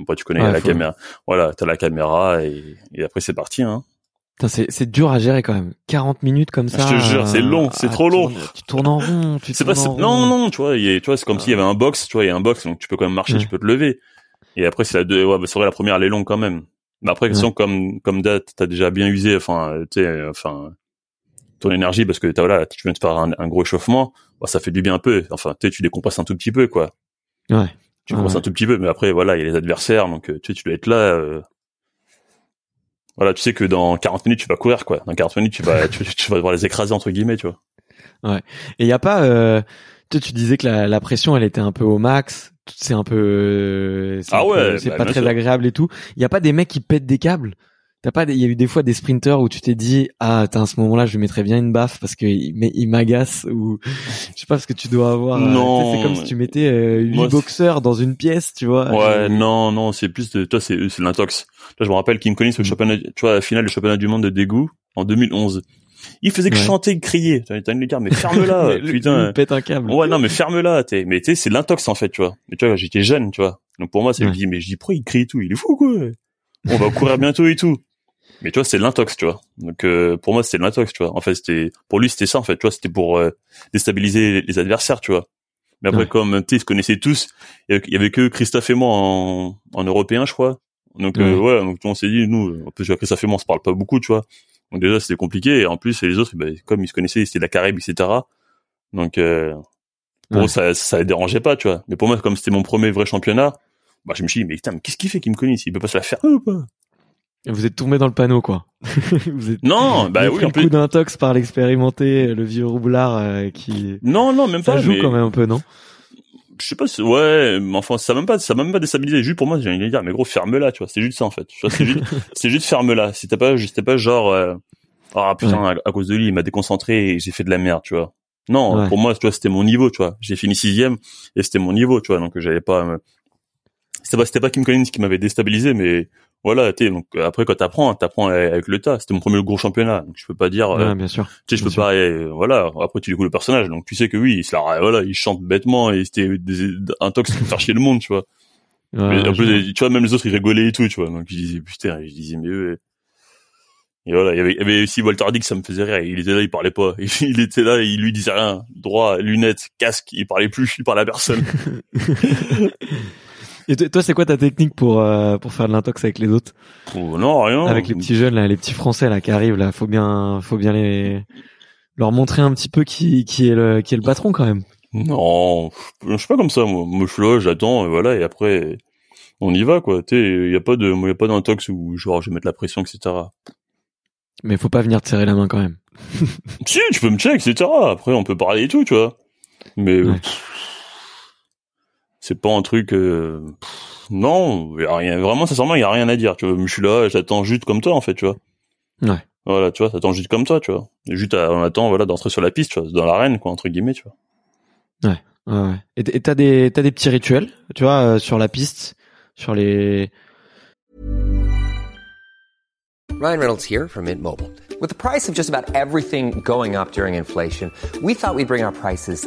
après tu connais Ouais, la faut- caméra. Voilà, t'as la caméra, et, et après, c'est parti, hein. Putain, c'est c'est dur à gérer quand même. 40 minutes comme ça. Je te jure, c'est long, c'est trop long. tu tournes en rond. Tu pas, tournes c'est- en non, rond. non, tu vois, il y a- tu vois, c'est comme s'il y avait un box, tu vois, il y a un box, donc tu peux quand même marcher, tu peux te lever. Et après, c'est la deux, ouais, bah, c'est vrai, la première, elle est longue quand même. Mais après, Ouais. sinon, comme, comme date, t'as déjà bien usé, enfin, tu sais, euh, enfin, ton énergie, parce que t'as, voilà, tu viens de faire un, gros échauffement, bah, ça fait du bien un peu. Enfin, tu sais, tu décompresses un tout petit peu, quoi. Ouais. Tu compresses un tout petit peu, mais après, voilà, il y a les adversaires, donc, euh, tu sais, tu dois être là, euh, voilà, tu sais que dans 40 minutes, tu vas courir, quoi. Dans 40 minutes, tu vas, tu, tu vas devoir les écraser, entre guillemets, tu vois. Et y a pas, euh, tu, tu disais que la, la pression, elle était un peu au max. C'est un peu, euh, c'est Ah ouais, c'est bah, pas très sûr. agréable et tout. Y a pas des mecs qui pètent des câbles? T'as pas, il y a eu des fois des sprinters où tu t'es dit, ah, t'as à ce moment-là, je lui mettrais bien une baffe parce que il, mais il m'agace ou, je sais pas, parce que tu dois avoir, euh, Non. sais, c'est comme si tu mettais euh, huit Moi, boxeurs dans une pièce, tu vois. Ouais, Et- non, non, c'est plus de, toi, c'est, c'est l'intox. Là, je me rappelle Kim Collins, le championnat, tu vois, la finale du championnat du monde de dégoût, en 2011. Il faisait que Ouais. chanter, crier. T'as envie de dire, mais ferme-la, putain. il pète un câble. Ouais, non, mais ferme-la, t'es, mais tu c'est l'intox, en fait, tu vois. Mais tu vois, j'étais jeune, tu vois. Donc pour moi, c'est, Ouais. je dis, mais je dis, pourquoi il crie et tout? Il est fou, quoi. On va courir bientôt et tout. Mais tu vois, c'est l'intox, tu vois. Donc euh, pour moi, c'était l'intox, tu vois. En fait, c'était, pour lui, c'était ça, en fait, tu vois, c'était pour euh, déstabiliser les adversaires, tu vois. Mais après, Ouais. comme, tu ils se connaissaient tous, il y avait- que Christophe et moi en, en européen, je crois. Donc, euh, ouais, donc on s'est dit, nous, en plus, Christophe et moi, on se parle pas beaucoup, tu vois. Donc déjà, c'était compliqué. Et en plus, les autres, ben, comme ils se connaissaient, c'était la Caraïbe, etc. Donc, euh, pour Ouais. eux, ça, ça les dérangeait pas, tu vois. Mais pour moi, comme c'était mon premier vrai championnat, bah, je me suis dit, mais putain, mais qu'est-ce qu'il fait qu'il me connaisse? Il peut pas se la faire, eux, ou pas? Vous êtes tombé dans le panneau, quoi. vous êtes Non, bah oui, en plus. coup d'intox par l'expérimenté, le vieux roublard euh, qui, Non, non, même ça pas. joue mais- quand même un peu, non? Je sais pas si- ouais mais enfin ça m'a même pas ça m'a même pas déstabilisé juste pour moi j'ai envie de dire mais gros ferme-la tu vois c'est juste ça en fait c'est juste c'est juste ferme-la c'était pas c'était pas genre euh, ah putain à, à cause de lui il m'a déconcentré et j'ai fait de la merde tu vois non Ouais. pour moi tu vois c'était mon niveau tu vois j'ai fini sixième et c'était mon niveau tu vois donc j'avais pas c'était pas c'était pas Kim Collins qui m'avait déstabilisé mais voilà tu donc après quand t'apprends t'apprends avec le tas c'était mon premier gros championnat donc je peux pas dire euh, bien sûr. tu sais, je peux sûr. pas, euh, voilà. Après, tu découvres le personnage, donc tu sais que oui, il se la, voilà, il chante bêtement et c'était un tox pour faire chier le monde, tu vois. Ouais, Mais en plus, tu vois, même les autres, ils rigolaient et tout, tu vois. Donc, je disais, putain, je disais, mais et voilà, il y avait, il y avait aussi Walter Dick, ça me faisait rire. Il était là, il parlait pas. Il était là, il lui disait rien. Droit, lunettes, casque, il parlait plus, il parlait à personne. Et toi, c'est quoi ta technique pour euh, pour faire de l'intox avec les autres? Oh, non, rien. Avec les petits jeunes là, les petits français là qui arrivent là, faut bien faut bien les leur montrer un petit peu qui qui est le qui est le patron quand même. Non, je suis pas comme ça, moi. Moi, je suis là, j'attends, et voilà, et après, on y va, quoi. Tu il y a pas de, y a pas d'intox où, genre, je vais mettre la pression, etc. Mais faut pas venir te serrer la main quand même. Si, tu peux me check, etc. Après, on peut parler et tout, tu vois. Mais Ouais. pff, c'est pas un truc. euh, pff, non, y a rien. Vraiment, sincèrement, il y a rien à dire. Tu vois, je suis là, j'attends juste comme toi, en fait, tu vois. Ouais. Voilà, tu vois, t'attends juste comme toi, tu vois. Et juste, à- on attend, voilà, d'entrer sur la piste, tu vois, dans l'arène, quoi, entre guillemets, tu vois. Ouais, ouais. Et t'as des t'as des petits rituels, tu vois, euh, sur la piste, sur les Ryan Reynolds here from Mint Mobile. With the price of just about everything going up during inflation, we thought we'd bring our prices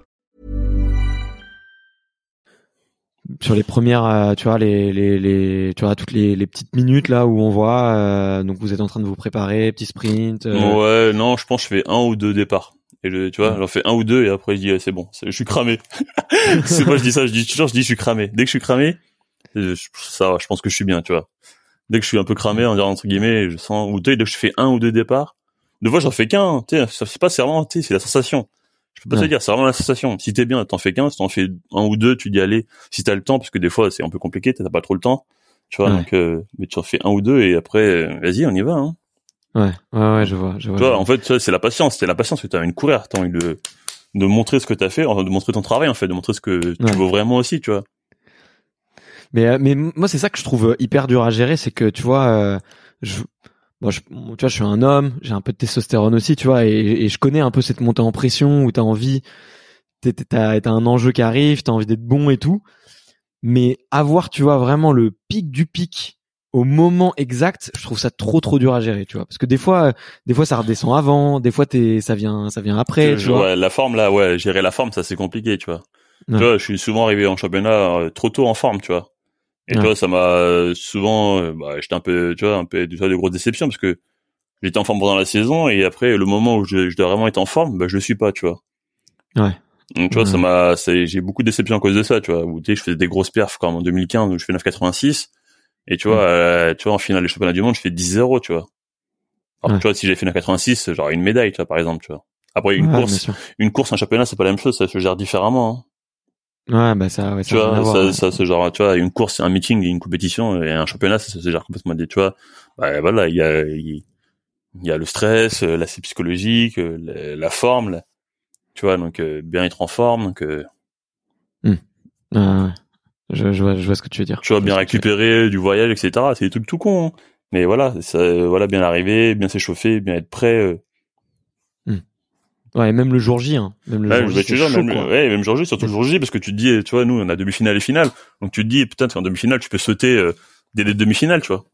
sur les premières, euh, tu vois, les, les, les, tu vois, toutes les, les petites minutes là où on voit, euh, donc vous êtes en train de vous préparer, petit sprint. euh, Ouais, non, je pense que je fais un ou deux départs. Et je, tu vois, j'en fais un ou deux et après je dis, eh, c'est bon, je suis cramé. c'est pas je dis ça, je dis toujours, je dis, je suis cramé. Dès que je suis cramé, euh, je- ça va, je pense que je suis bien, tu vois. Dès que je suis un peu cramé, on dirait entre guillemets, je sens, ou deux, dès que je fais un ou deux départs. Des fois, j'en fais qu'un, tu sais, c'est pas, c'est vraiment, tu sais, c'est la sensation. Je peux pas Ouais. te dire, c'est vraiment la sensation. Si t'es bien, t'en fais qu'un, si t'en fais un ou deux, tu dis, allez, si t'as le temps, parce que des fois, c'est un peu compliqué, t'as pas trop le temps. Tu vois, Ouais. donc, euh, mais tu en fais un ou deux et après, euh, vas-y, on y va, hein. ouais, ouais, ouais, je vois, je vois. Tu vois, en fait, tu vois, c'est la patience. C'est la patience que tu as envie de courir. Tu as envie de, de montrer ce que tu as fait, de montrer ton travail, en fait, de montrer ce que tu Ouais. veux vraiment aussi, tu vois. Mais euh, mais moi c'est ça que je trouve hyper dur à gérer, c'est que tu vois, euh, je, moi, je, tu vois, je suis un homme, j'ai un peu de testostérone aussi, tu vois, et, et je connais un peu cette montée en pression où t'as envie, t'as t'as un enjeu qui arrive, t'as envie d'être bon et tout, mais avoir, tu vois, vraiment le pic du pic au moment exact, je trouve ça trop trop dur à gérer, tu vois, parce que des fois, des fois ça redescend avant, des fois t'es, ça vient, ça vient après, tu vois. Ouais, la forme là, ouais, gérer la forme, ça c'est compliqué, tu vois. Tu vois, je suis souvent arrivé en championnat euh, trop tôt en forme, tu vois. Et tu vois, ça m'a euh, souvent, euh, bah, j'étais un peu, tu vois, un peu, tu vois, de grosses déceptions parce que j'étais en forme pendant la saison et après le moment où je, je dois vraiment être en forme, bah je le suis pas, tu vois. Ouais. Donc tu vois, ça m'a, j'ai beaucoup de déceptions à cause de ça, tu vois. Où tu sais, je faisais des grosses perfs comme en 2015 où je fais 9,86 et tu vois, euh, tu vois, en finale des championnats du monde, je fais 10-0, tu vois. Alors tu vois, si j'avais fait 9,86, j'aurais une médaille, tu vois, par exemple, tu vois. Après une course, une course, un championnat, c'est pas la même chose, ça se gère différemment. Hein. Ouais, bah ça, ouais, tu vois, ça, ça, se genre, tu vois, une course, un meeting, une compétition et un championnat, ça se gère complètement. Tu vois, bah, voilà, il y a, il y a le stress, euh, l'aspect psychologique, euh, la, forme, tu vois, donc euh, bien être en forme, donc. Hmm. ouais. je, je, vois, je vois ce que tu veux dire. Tu vois, bien récupérer du voyage, etc. C'est des trucs tout con. Hein. Mais voilà, ça, voilà, bien arriver, bien s'échauffer, bien être prêt. Ouais, même le jour J, hein. Même le ouais, jour J, chaud, même, ouais, même jour J, surtout le jour J, parce que tu te dis, tu vois, nous, on a demi-finale et finale. Donc tu te dis, putain, en demi-finale, tu peux sauter euh, dès les demi-finales, tu vois.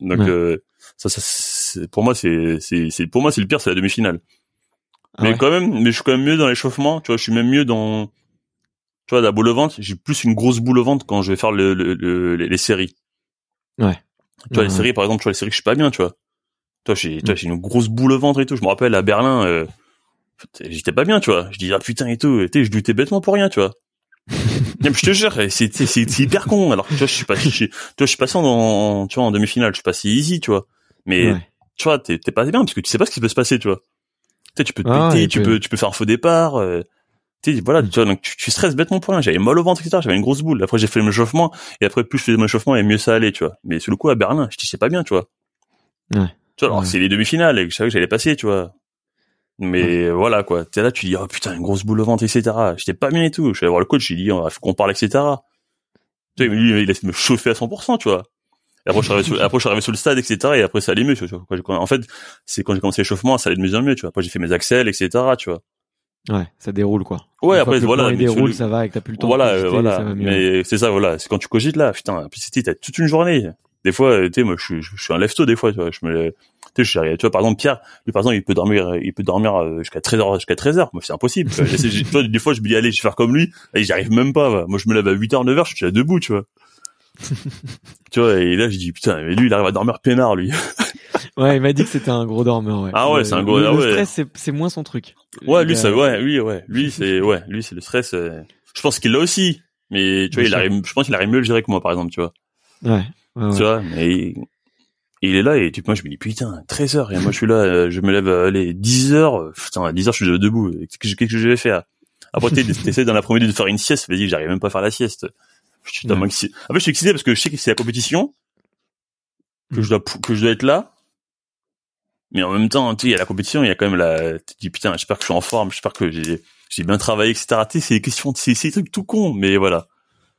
Donc euh, ça, ça pour moi, c'est, c'est, pour moi, c'est le pire, c'est la demi-finale. Ah mais quand même, mais je suis quand même mieux dans l'échauffement, tu vois, je suis même mieux dans, tu vois, la boule au ventre. J'ai plus une grosse boule au ventre quand je vais faire le, le, les, séries. Ouais. Tu vois, les séries, par exemple, tu vois, les séries, je suis pas bien, tu vois. Toi, j'ai, tu vois, j'ai une grosse boule au ventre et tout. Je me rappelle à Berlin. Euh, j'étais pas bien, tu vois. Je dis ah putain et tout, tu je doutais bêtement pour rien, tu vois. je te jure, c'est c'est hyper con. Alors tu vois, je suis pas, je, tu vois, je suis passé en, tu vois, en demi-finale, je suis passé easy, tu vois. Mais tu vois, t'es pas bien parce que tu sais pas ce qui peut se passer, tu vois. Tu tu peux te ah, péter, tu peux, tu peux faire un faux départ. Euh, tu voilà, tu vois, donc tu, stresses bêtement pour rien. J'avais mal au ventre, etc. J'avais une grosse boule. Après, j'ai fait le échauffement et après, plus je faisais mon échauffement et mieux ça allait, tu vois. Mais sur le coup, à Berlin, je dis, c'est pas bien, tu vois. Ouais. Tu vois, alors c'est les demi-finales et je savais que j'allais passer, tu vois. Mais voilà quoi, t'es là, tu dis oh putain une grosse boule au ventre, etc. J'étais pas bien et tout. Je suis allé voir le coach, j'ai dit oh, faut qu'on parle, etc. Tu vois, lui il laisse me chauffer à 100%, tu vois. Et après je suis arrivé sur, après je suis arrivé sur le stade, etc. Et après ça allait mieux, tu vois. En fait, c'est quand j'ai commencé l'échauffement, ça allait de mieux en mieux, tu vois. Après j'ai fait mes accels, etc. Tu vois. Ouais, ça déroule quoi. Ouais, après voilà, il déroule, ça va, et que t'as plus le temps. Voilà, de voilà. mais c'est ça, voilà. C'est quand tu cogites là, putain. Puis c'était t'as toute une journée. Des fois, tu sais, moi je suis, je suis un lève-tôt des fois, tu vois. Je me tu sais, tu vois, par exemple, Pierre, lui, par exemple, il peut dormir, il peut dormir euh, jusqu'à 13 heures, jusqu'à 13 heures. Moi, c'est impossible. Tu vois, des fois, je me dis, allez, je vais faire comme lui. Et j'arrive même pas. Moi, je me lève à 8 heures, 9 heures, je suis déjà debout, tu vois. tu vois, et là, je dis, putain, mais lui, il arrive à dormir peinard, lui. ouais, il m'a dit que c'était un gros dormeur, ouais. Ah ouais, c'est un gros, le, ah le stress, c'est moins son truc. Ouais, lui, ça, ouais, lui, ouais, lui, c'est, ouais, lui, c'est le stress. Euh, je pense qu'il l'a aussi. Mais, tu vois, il arrive, je pense qu'il arrive mieux le gérer que moi, par exemple, tu vois. Ouais. Ouais tu vois, mais il est là et tu, moi je me dis putain 13 heures. Et moi je suis là euh, je me lève euh, allez 10 heures. Putain à 10 heures je suis debout. Qu'est-ce que je vais faire? Après t'essaies dans l'après-midi de faire une sieste. Vas-y j'arrive même pas à faire la sieste. Je suis en fait je suis excité parce que je sais que c'est la compétition que je dois que je dois être là. Mais en même temps tu sais il y a la compétition il y a quand même la tu dis putain j'espère que je suis en forme j'espère que j'ai j'ai bien travaillé etc tu sais c'est des questions c'est c'est des trucs tout con mais voilà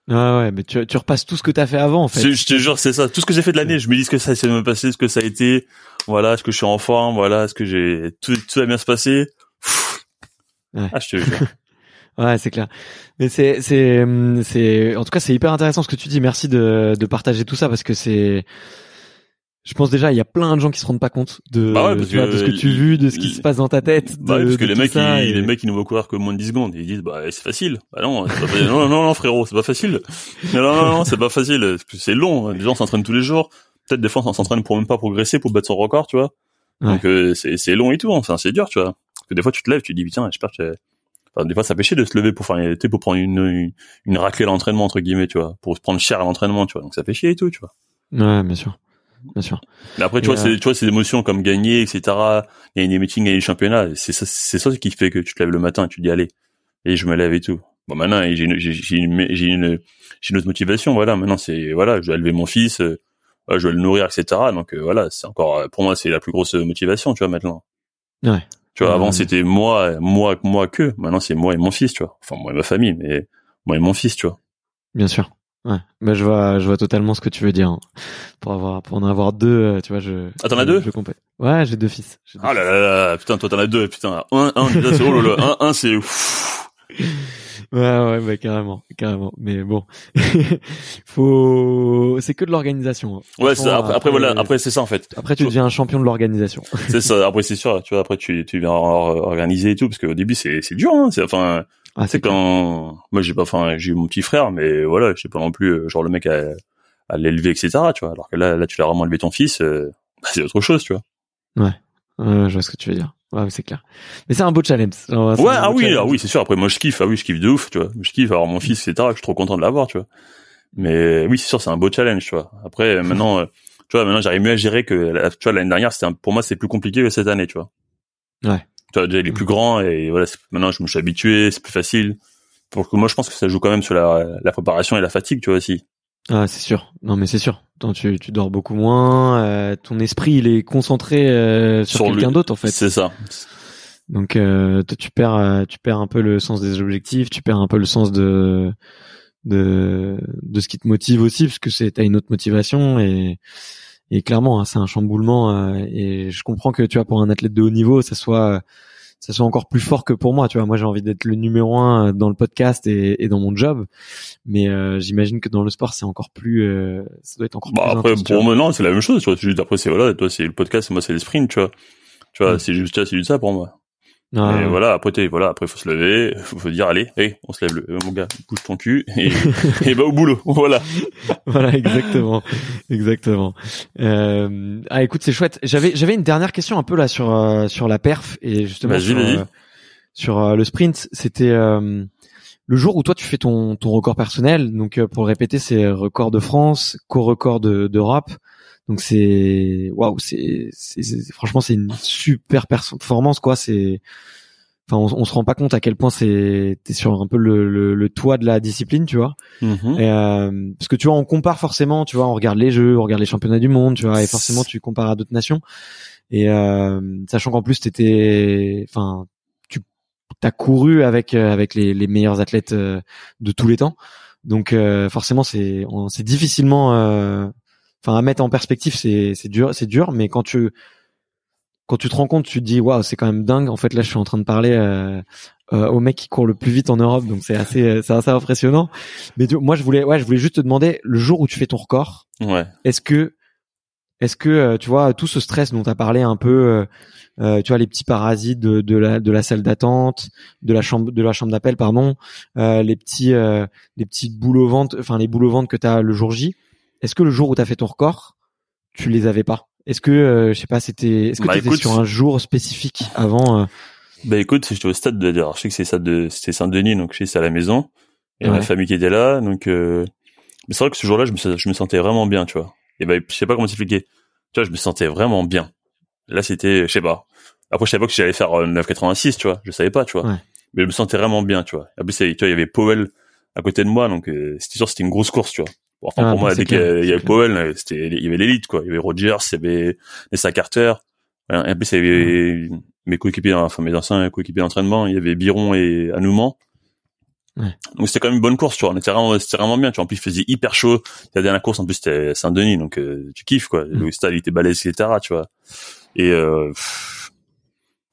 ah ouais, mais tu, tu repasses tout ce que t'as fait avant, en fait. Je, te jure, c'est ça. Tout ce que j'ai fait de l'année, je me dis ce que ça s'est me passer, ce que ça a été. Voilà, est-ce que je suis en forme, voilà, est-ce que j'ai tout, tout va bien se passer? Ouais. Ah, je te jure. ouais, c'est clair. Mais c'est, c'est, c'est, en tout cas, c'est hyper intéressant ce que tu dis. Merci de, de partager tout ça parce que c'est, je pense déjà il y a plein de gens qui se rendent pas compte de, bah de ce que tu vu, de ce qui se passe dans ta tête. Bah parce que les mecs, ils, les mecs, ils ne vont courir que moins de 10 secondes. Ils disent, bah, c'est facile. Bah non, pas non, non, non, frérot, c'est pas facile. Non, non, non, c'est pas facile. C'est long. Les gens s'entraînent tous les jours. Peut-être des fois, on s'entraîne pour même pas progresser, pour battre son record, tu vois. Donc, euh, c'est, long et tout. Enfin, c'est dur, tu vois. Parce que des fois, tu te lèves, tu te dis, putain, j'espère que Enfin, des fois, ça fait de se lever pour faire, pour prendre une, une, une raclée à l'entraînement, entre guillemets, tu vois. Pour se prendre cher à l'entraînement, tu vois. Donc, ça fait chier et tout, tu vois. Ouais, bien sûr bien sûr. Mais après, tu vois, c'est, euh, tu vois, ces émotions comme gagner, etc. Il y a des meetings, il y a des championnats. C'est ça, c'est ça qui fait que tu te lèves le matin et tu te dis allez. Et je me lève et tout. Bon, maintenant, j'ai une, j'ai, j'ai une, j'ai une, autre motivation. Voilà. Maintenant, c'est, voilà, je dois élever mon fils, euh, je dois le nourrir, etc. Donc, euh, voilà, c'est encore, pour moi, c'est la plus grosse motivation, tu vois, maintenant. Ouais. Tu vois, avant, c'était moi, moi, moi que. Maintenant, c'est moi et mon fils, tu vois. Enfin, moi et ma famille, mais moi et mon fils, tu vois. Bien sûr. Ouais, bah je vois, je vois totalement ce que tu veux dire. hein. Pour avoir, pour en avoir deux, euh, tu vois, je. Ah, t'en as deux? Je complète. Ouais, j'ai deux fils. Deux Ah là là là, putain, toi t'en as deux, putain. Un, un, c'est oh là là, un, un c'est. ouf. Ouais, ouais, bah, carrément, carrément. Mais bon, faut, c'est que de l'organisation. hein. Ouais, c'est- Franchement, après, après voilà, après c'est ça en fait. après tu deviens un champion de l'organisation. C'est ça. Après c'est sûr, tu vois. Après tu tu viens or- organiser et tout, parce qu'au début c'est c'est dur. Hein. C'est enfin, Ah, c'est quand moi j'ai pas, enfin j'ai eu mon petit frère, mais voilà, je sais pas non plus euh, genre le mec à, à l'élever etc. Tu vois. Alors que là là tu l'as vraiment élevé ton fils, euh, bah, c'est autre chose, tu vois. Ouais, je vois ce que tu veux dire. Ouais, c'est clair. Mais c'est un beau challenge. Genre, Ouais, ah oui, challenge. ah oui, c'est sûr. Après, moi, je kiffe. Ah oui, je kiffe de ouf, tu vois. Je kiffe avoir mon fils, etc. Je suis trop content de l'avoir, tu vois. Mais oui, c'est sûr, c'est un beau challenge, tu vois. Après, maintenant, euh, tu vois, maintenant, j'arrive mieux à gérer que, tu vois, l'année dernière, c'était un- pour moi, c'est plus compliqué que cette année, tu vois. Ouais. Tu vois, déjà, il est plus grand et voilà, maintenant, je me suis habitué, c'est plus facile. Pour que moi, je pense que ça joue quand même sur la, la préparation et la fatigue, tu vois, aussi. Ah, c'est sûr. Non, mais c'est sûr. Tu, tu dors beaucoup moins. euh, ton esprit, il est concentré euh, sur, Sur quelqu'un d'autre, en fait. C'est ça. Donc, euh, tu perds, tu perds un peu le sens des objectifs. Tu perds un peu le sens de de de ce qui te motive aussi, parce que c'est t'as une autre motivation et et clairement, hein, c'est un chamboulement. euh, et je comprends que tu vois, pour un athlète de haut niveau, ça soit ça soit encore plus fort que pour moi. Tu vois, moi, j'ai envie d'être le numéro un dans le podcast et, et dans mon job. Mais euh, j'imagine que dans le sport, c'est encore plus, euh, ça doit être encore Bah plus après intense, pour moi non c'est la même chose tu vois c'est juste après c'est voilà toi c'est le podcast moi c'est les sprints tu vois tu vois c'est juste c'est juste ça pour moi Ah, et voilà après t'es voilà après faut se lever faut, faut dire allez hey, on se lève le, euh, mon gars bouge ton cul et, et va au boulot voilà voilà, exactement, exactement. Euh, ah, écoute, c'est chouette. J'avais, j'avais une dernière question un peu là sur euh, sur la perf et justement sur, euh, sur le sprint. C'était euh, le jour où toi tu fais ton ton record personnel. Donc euh, pour le répéter, c'est record de France, co-record de- d'Europe. Donc c'est waouh, c'est franchement c'est une super performance quoi. C'est enfin on, on se rend pas compte à quel point c'est t'es sur un peu le, le, le toit de la discipline, tu vois. Mhm. Et, euh, parce que tu vois, on compare forcément, tu vois, on regarde les jeux, on regarde les championnats du monde, tu vois, et forcément tu compares à d'autres nations. Et euh, sachant qu'en plus t'étais, enfin, tu t'as couru avec euh, avec les, les meilleurs athlètes euh, de tous les temps, donc euh, forcément c'est c'est difficilement, euh, enfin à mettre en perspective, c'est c'est dur, c'est dur, mais quand tu quand tu te rends compte, tu te dis waouh, c'est quand même dingue. En fait, là, je suis en train de parler euh, euh, au mec qui court le plus vite en Europe, donc c'est assez, euh, c'est assez impressionnant. Mais tu- moi, je voulais, ouais, je voulais juste te demander le jour où tu fais ton record, ouais est-ce que, est-ce que euh, tu vois tout ce stress dont tu as parlé un peu, euh, euh, tu vois les petits parasites de, de la de la salle d'attente, de la chambre de la chambre d'appel, pardon, euh, les petits euh, les petits boules au ventre, enfin les boules au ventre que tu as le jour J. Est-ce que le jour où tu as fait ton record, tu les avais pas? Est-ce que euh, je sais pas, c'était est-ce que Bah, tu étais sur un jour spécifique avant euh, bah écoute j'étais au stade de alors, je sais que c'est ça de c'était Saint-Denis donc c'est à la maison et ma Ouais. famille qui était là donc euh... mais c'est vrai que ce jour-là je me je me sentais vraiment bien tu vois. Et ben je sais pas comment t'expliquer. Tu vois je me sentais vraiment bien. Là c'était je sais pas. Après je savais pas que j'allais faire euh, 9,86 tu vois. Je savais pas tu vois. Ouais. mais je me sentais vraiment bien tu vois. En plus tu vois il y avait Powell à côté de moi donc euh, c'était sûr c'était une grosse course tu vois enfin Ah, pour bon, moi dès qu'il y avait- y. Powell euh, c'était il y avait l'élite quoi. Il y avait Rogers il y avait Nessa Carter. Voilà. et en plus il y avait mes coéquipiers enfin mes anciens coéquipiers d'entraînement il y avait Biron et Anoumans Ouais. donc c'était quand même une bonne course tu vois. On était vraiment c'était vraiment bien tu vois. En plus il faisait hyper chaud. La dernière course en plus c'était Saint-Denis donc euh, tu kiffes quoi. Mm. le stade il était balèze etc tu vois. Et euh, pff,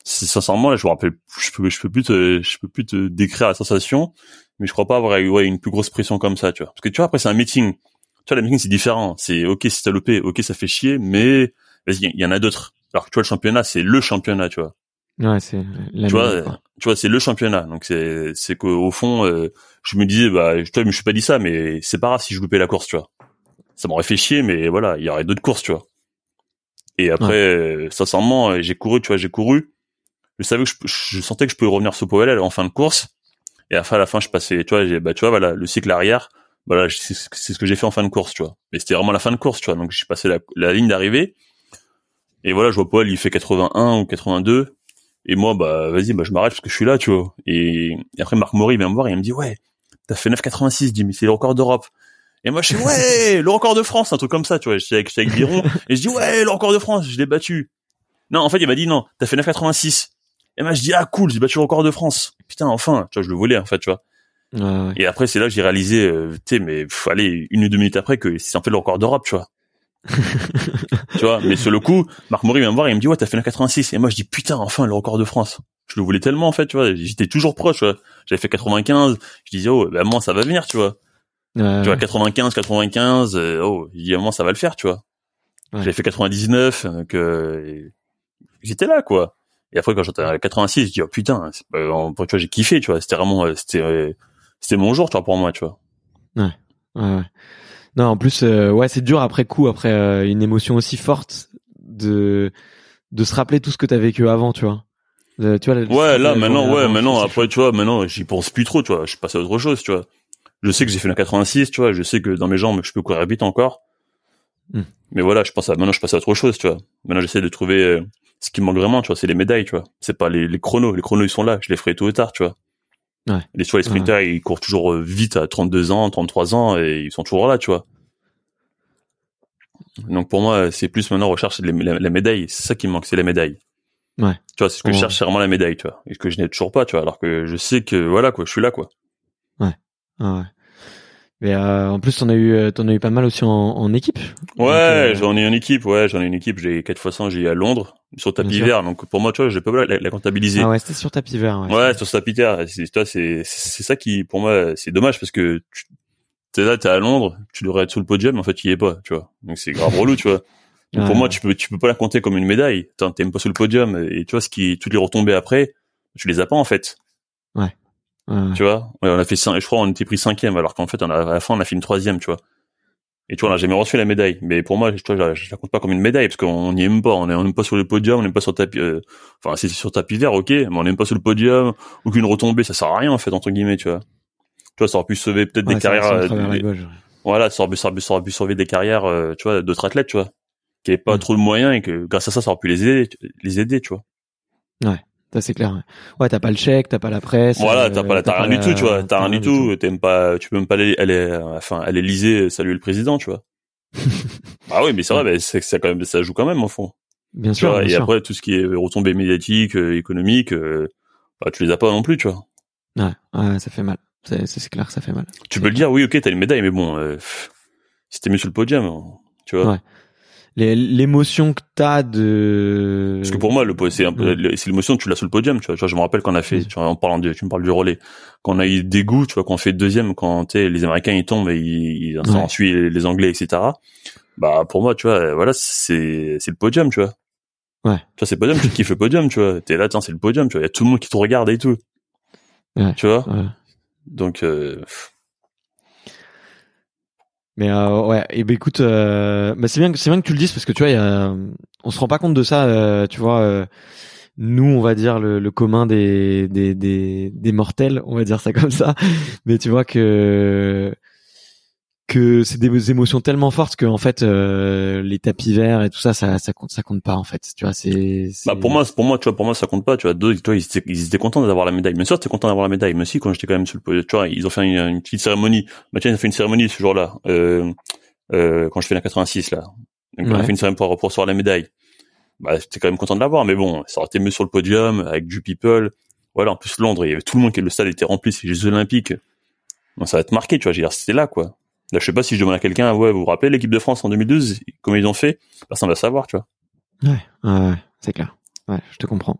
sincèrement là je me rappelle je peux je peux plus te je peux plus te décrire la sensation mais je crois pas avoir eu ouais, une plus grosse pression comme ça tu vois parce que tu vois après c'est un meeting tu vois la meeting c'est différent c'est ok si t'as loupé ok ça fait chier mais vas-y il y en a d'autres alors que tu vois le championnat c'est le championnat tu vois Ouais, c'est la tu vois, maison, quoi. tu vois, c'est le championnat. Donc c'est, c'est qu'au fond, euh, je me disais, bah, je, toi, je me suis pas dit ça, mais c'est pas grave si je loupais la course, tu vois. Ça m'aurait fait chier, mais voilà, il y aurait d'autres courses, tu vois. Et après, euh, sincèrement, euh, j'ai couru, tu vois, j'ai couru. Je savais que je, je sentais que je pouvais revenir sur Powell en fin de course. Et à la fin, je passais, tu vois, bah, tu vois, voilà, le cycle arrière, voilà, c'est ce que j'ai fait en fin de course, tu vois. Mais c'était vraiment la fin de course, tu vois. Donc j'ai passé la, ligne d'arrivée. Et voilà, je vois Powell, il fait 81 ou 82. Et moi, bah, vas-y, bah, je m'arrête parce que je suis là, tu vois. Et, après, Marc Maury vient me voir et il me dit, ouais, t'as fait 9,86, il dit, mais c'est le record d'Europe. Et moi, je suis, ouais, le record de France, un truc comme ça, tu vois. J'étais avec, avec Biron, et je dis, ouais, le record de France, je l'ai battu. Non, en fait, il m'a dit, non, t'as fait 9,86. Et moi, je dis, ah, cool, j'ai battu le record de France. Putain, enfin, tu vois, je le voulais, en fait, tu vois. Ouais. Et après, c'est là que j'ai réalisé, euh, tu sais, mais pff, allez, une ou deux minutes après que c'est en fait le record d'Europe, tu vois. tu vois, mais sur le coup, Marc Maury vient me voir et il me dit ouais, t'as fait la 86. Et moi, je dis putain, enfin le record de France. Je le voulais tellement en fait, tu vois. J'étais toujours proche. tu vois. J'avais fait 95. Je disais oh, ben moi ça va venir, tu vois. Ouais, Tu vois, 95, 95. euh, oh, je dis à moi ça va le faire, tu vois. Ouais. J'avais fait 99, donc euh, j'étais là, quoi. Et après quand j'étais à 86, je dis oh putain, en- tu vois, j'ai kiffé, tu vois. C'était vraiment, euh, c'était, euh, c'était mon jour, tu vois, pour moi, tu vois. ouais, ouais. Non, en plus, euh, ouais, c'est dur après coup, après euh, une émotion aussi forte de de se rappeler tout ce que t'as vécu avant, tu vois. Euh, tu vois. Ouais, là, maintenant, ouais, avant, maintenant, après, tu vois, maintenant, j'y pense plus trop, tu vois. Je suis passé à autre chose, tu vois. Je sais que j'ai fait la 86, tu vois. Je sais que dans mes jambes, je peux courir vite encore. Hmm. Mais voilà, je pense à, maintenant, je passe à autre chose, tu vois. Maintenant, j'essaie de trouver euh, ce qui me manque vraiment, tu vois. C'est les médailles, tu vois. C'est pas les, les chronos. Les chronos, ils sont là. Je les ferai tôt ou tard, tu vois. Ouais. Les, tu vois, les sprinters, ils courent toujours euh, vite à 32 ans, 33 ans, et ils sont toujours là, tu vois. Donc, pour moi, c'est plus maintenant recherche les, la, la médaille. C'est ça qui me manque, c'est la médaille. Ouais. Tu vois, c'est ce que je cherche, c'est vraiment la médaille, tu vois. Et que je n'ai toujours pas, tu vois. Alors que je sais que, voilà, quoi, je suis là, quoi. Ouais. Mais euh, en plus, t'en as eu, euh, t'en as eu pas mal aussi en, en équipe. Ouais, euh, j'en ai une équipe, ouais, j'en ai une équipe, j'ai quatre fois 100, j'ai à Londres, sur tapis vert, donc pour moi, tu vois, je peux pas la, la comptabiliser. Ah ouais, c'était sur tapis vert. Ouais. ouais, sur tapis vert, c'est, c'est, c'est ça qui, pour moi, c'est dommage parce que tu, t'es là, t'es à Londres, tu devrais être sur le podium, mais en fait, tu y es pas, tu vois. Donc c'est grave relou, tu vois. Donc, Ouais, pour moi, tu peux, tu peux pas la compter comme une médaille. T'es même pas sur le podium, et tu vois, ce qui, toutes les retombées après, tu les as pas, en fait. Ouais, ouais. Tu vois, ouais, on a fait je crois on était pris cinquième, alors qu'en fait, on a, à la fin, on a fait une troisième, tu vois. Et tu vois, on a jamais reçu la médaille. Mais pour moi, je, tu vois, je, la- je la compte pas comme une médaille, parce qu'on n'y même pas. On est, on est même pas sur le podium, on n'est pas sur tapis, euh, enfin, c'est sur tapis vert, ok, mais on n'est pas sur le podium. Aucune retombée, ça sert à rien, en fait, entre guillemets, tu vois. Tu vois, ça aurait pu sauver peut-être Ouais, des carrières, ça euh, voilà, ça aurait, pu, ça, aurait pu, ça aurait pu sauver des carrières, euh, tu vois, d'autres athlètes, tu vois, qui avaient pas Mm. trop de moyens et que grâce à ça, ça aurait pu les aider, les aider, tu vois. Ça c'est clair. Ouais, t'as pas le chèque, t'as pas la presse. Voilà, euh, t'as pas, t'as rien du tout, tu vois, t'as rien du tout, t'aimes pas, tu peux même pas aller, aller, euh, enfin, aller liser, saluer le président, tu vois. ah oui, mais c'est vrai, mais c'est ça quand même, ça joue quand même au fond. Bien Tu sûr. vois, bien et sûr. après tout ce qui est retombées médiatiques, euh, économiques, euh, bah, tu les as pas non plus, tu vois. Ouais, ouais, ça fait mal. C'est c'est- clair, ça fait mal. Tu peux le dire, oui, ok, t'as une médaille, mais bon, euh, t'es mis sur le podium, tu vois. Ouais. L'émotion que t'as de. Parce que pour moi, le c'est c'est l'émotion que tu l'as sur le podium, tu vois. Je me rappelle qu'on a fait, tu vois, en parlant de, tu me parles du relais, quand on a eu des goûts, tu vois, qu'on fait deuxième, quand tu les Américains ils tombent et ils, ils Ouais. suivent les, Anglais, etc. Bah pour moi, tu vois, voilà, c'est c'est le podium, tu vois. Ouais. Tu vois, c'est podium, tu kiffes le podium, tu vois. T'es là, tiens, c'est le podium, tu vois. Il y a tout le monde qui te regarde et tout. Ouais. Tu vois. Ouais. Donc euh, pff, Mais euh, ouais, et ben écoute, euh, bah c'est bien, c'est bien que tu le dises parce que tu vois, y a, on se rend pas compte de ça, euh, tu vois. euh, nous, on va dire le, le commun des, des des des mortels, on va dire ça comme ça. Mais tu vois que que c'est des émotions tellement fortes que en fait euh, les tapis verts et tout ça, ça ça compte ça compte pas en fait. Tu vois, c'est. bah pour moi, pour moi, tu vois, pour moi, ça compte pas, tu vois. Tu vois, ils étaient, ils étaient contents d'avoir la médaille. Mais sûr, t'es content d'avoir la médaille. Mais aussi, quand j'étais quand même sur le podium, tu vois, ils ont fait une, une petite cérémonie. Bah tiens, ils ont fait une cérémonie ce jour-là, euh, euh, quand je fais la 86 là. Donc on a Ouais. fait une cérémonie pour, recevoir la médaille. Bah j'étais quand même content de l'avoir, mais bon, ça aurait été mieux sur le podium avec du people. Voilà, en plus Londres, il y avait tout le monde qui le stade était rempli, c'est les Jeux Olympiques. Donc ça va être marqué, tu vois. J'ai c'était là, quoi. Là, je sais pas si je demande à quelqu'un, ouais, vous vous rappelez l'équipe de France en 2012, comment ils ont fait? Personne va savoir, tu vois. Ouais, ouais, c'est clair. Ouais, je te comprends.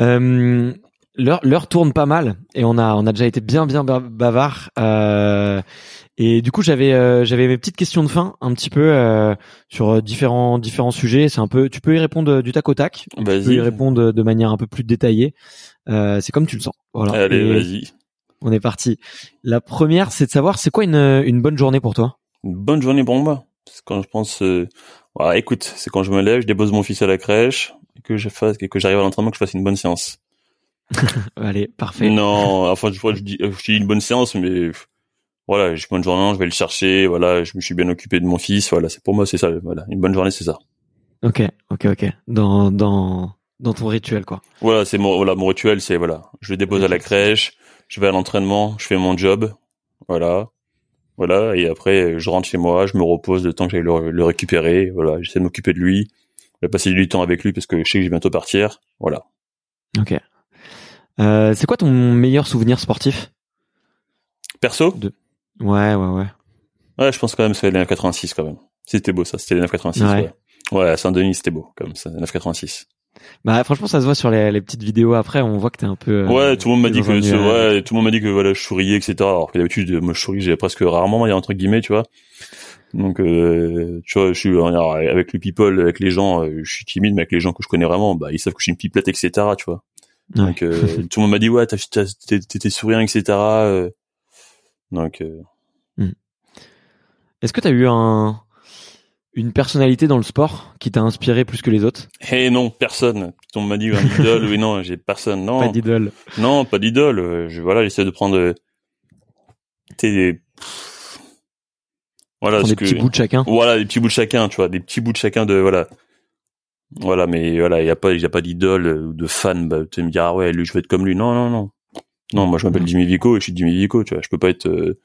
Euh, l'heure, tourne pas mal et on a, on a déjà été bien, bien ba- bavard. Euh, et du coup, j'avais, euh, j'avais mes petites questions de fin, un petit peu euh, sur euh, différents, différents sujets. C'est un peu, tu peux y répondre euh, du tac au tac? Tu peux y répondre de manière un peu plus détaillée. Euh, c'est comme tu le sens. Voilà. Allez, Et vas-y. On est parti. La première, c'est de savoir, c'est quoi une, une bonne journée pour toi? Une bonne journée pour moi. C'est quand je pense, euh, écoute, c'est quand je me lève, je dépose mon fils à la crèche, et que je fasse, que j'arrive à l'entraînement, que je fasse une bonne séance. Allez, parfait. Non, enfin, je, je dis, je dis une bonne séance, mais voilà, j'ai une bonne journée, je vais le chercher, voilà, je me suis bien occupé de mon fils, voilà, c'est pour moi, c'est ça, voilà, une bonne journée, c'est ça. Ok, ok, ok. Dans, dans, dans ton rituel, quoi. Voilà, c'est mon, voilà, mon rituel, c'est voilà, je le dépose à la crèche, je vais à l'entraînement, je fais mon job, voilà, voilà, et après je rentre chez moi, je me repose le temps que j'aille le, le récupérer, voilà, j'essaie de m'occuper de lui, je vais passer du temps avec lui parce que je sais que je vais bientôt partir, voilà. Ok. Euh, c'est quoi ton meilleur souvenir sportif? Perso? Ouais, ouais, ouais. Ouais, je pense quand même que c'est les 986 quand même. C'était beau ça, c'était les 986. Ouais. Ouais, Saint-Denis c'était beau quand même, c'est 986. Bah franchement, ça se voit sur les, les petites vidéos après. On voit que t'es un peu. euh, Ouais, tout le monde m'a dit que ce- nuage. ouais, tout le monde m'a dit que voilà, je souriais, etc. Alors que d'habitude, moi je souris, j'ai presque rarement, il y a entre guillemets, tu vois. Donc, euh, tu vois, je suis avec le people, avec les gens, euh, je suis timide, mais avec les gens que je connais vraiment, bah ils savent que je suis une pipelette, etc. Tu vois. Ouais. Donc, euh, tout le monde m'a dit ouais, t'as- t'es souriant, etc. euh. Donc, euh, Est-ce que t'as eu un une personnalité dans le sport qui t'a inspiré plus que les autres? Hey non, personne. Monde m'a dit un idole, oui non, j'ai personne, non. Pas d'idole. Non, pas d'idole. Je, voilà, j'essaie de prendre euh, des... Voilà, ce des que... petits bouts de chacun. Voilà, des petits bouts de chacun, tu vois, des petits bouts de chacun de... Voilà. Voilà, mais voilà, il y a pas, il y a pas d'idole ou de fan, bah, tu me dire, ah ouais, lui, je veux être comme lui. Non, non, non. Non, moi, je m'appelle Jimmy Vico et je suis Jimmy Vico, tu vois. Je peux pas être euh,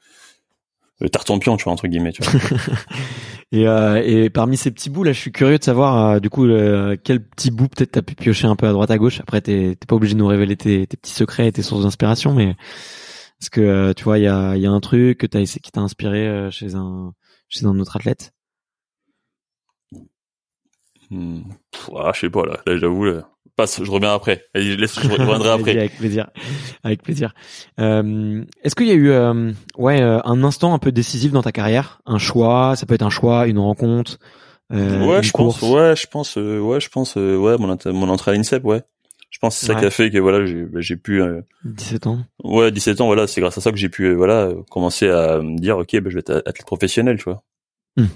euh, tartampion, tu vois, entre guillemets, tu vois. Et, euh, et parmi ces petits bouts là, je suis curieux de savoir euh, du coup euh, quel petit bout peut-être t'as pu piocher un peu à droite à gauche. Après, t'es t'es pas obligé de nous révéler tes, tes petits secrets et tes sources d'inspiration, mais est-ce que euh, tu vois, il y a, il y a un truc que t'as essayé qui t'a inspiré euh, chez un chez un autre athlète? Hmm. Ah, je sais pas, là. Là, j'avoue, là. Passe, je reviens après. Allez, laisse, je reviendrai après. Avec plaisir. Avec plaisir. Euh, Est-ce qu'il y a eu euh, ouais euh, un instant un peu décisif dans ta carrière, un choix, ça peut être un choix, une rencontre, euh, ouais, une je course? pense, ouais, je pense, euh, ouais, je pense, euh, ouais, mon, mon entrée à l'INSEP, ouais. Je pense que c'est ça Ouais. qui a fait que voilà, j'ai bah, pu, euh, 17 ans. ouais, 17 ans, voilà, c'est grâce à ça que j'ai pu, voilà, commencer à me dire, ok, bah, je vais être athlète professionnel, tu vois. Hmm.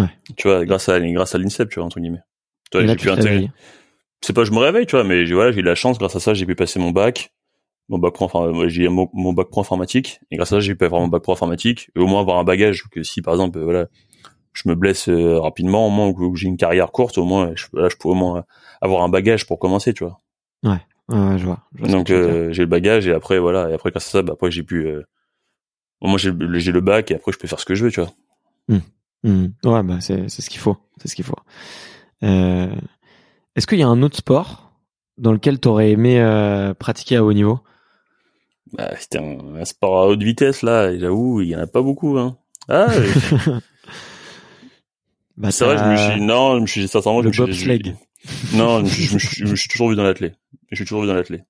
Ouais. Tu vois, grâce à grâce à l'INSEP, tu vois, entre guillemets. Tu vois, Et là, j'ai pu intégrer. C'est pas, je me réveille, tu vois, mais j'ai voilà, j'ai eu la chance, grâce à ça, j'ai pu passer mon bac, mon bac pro, enfin, moi, j'ai mon, mon bac pro informatique, et grâce à ça, j'ai pu avoir mon bac pro informatique, et au moins avoir un bagage que si, par exemple, euh, voilà, je me blesse euh, rapidement, au moins, ou que j'ai une carrière courte, au moins, je, là, je peux au moins avoir un bagage pour commencer, tu vois. Ouais, ouais, je vois. je Donc euh, j'ai le bagage et après voilà et après grâce à ça bah après j'ai pu euh, moi j'ai le- j'ai le bac et après je peux faire ce que je veux tu vois. Hmm. Ouais, bah c'est c'est ce qu'il faut, c'est ce qu'il faut. Euh, Est-ce qu'il y a un autre sport dans lequel t'aurais aimé euh, pratiquer à haut niveau? Bah, c'était un, un sport à haute vitesse là et j'avoue il y en a pas beaucoup hein. Ah bah, c'est vrai je me suis non je me suis sincèrement je me suis non je, me suis- je me suis je me suis toujours vu dans l'athlé. Je suis toujours vu dans l'athlé.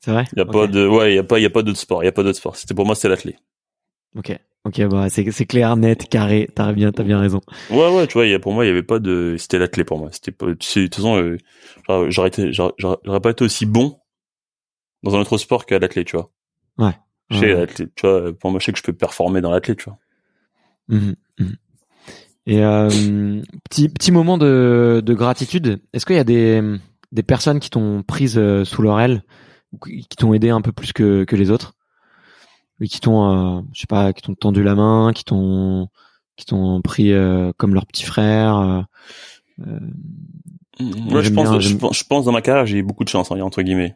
C'est vrai? Il y a pas de ouais il y a pas il y a pas d'autre sport il y a pas d'autre sport. C'était pour moi c'était l'athlé. Ok, ok, bah c'est clair, net, carré. T'as bien, t'as bien raison. Ouais ouais tu vois il y a pour moi il y avait pas de c'était l'athlé pour moi. C'était pas de toute façon euh, j'aurais- pas été aussi bon dans un autre sport qu'à l'athlé tu vois. Je sais, Ouais. l'athlète, tu vois, pour moi, je sais que je peux performer dans l'athlète, tu vois. Mhm, mhm. Et euh, petit petit moment de, de gratitude. Est-ce qu'il y a des des personnes qui t'ont prise euh, sous leur aile, qui qui t'ont aidé un peu plus que que les autres, qui t'ont, euh, je sais pas, qui t'ont tendu la main, qui t'ont qui t'ont pris euh, comme leur petit frère. euh, euh, Ouais, je pense, bien, je j'aime- pense, je pense dans ma carrière, j'ai eu beaucoup de chance, hein, entre guillemets.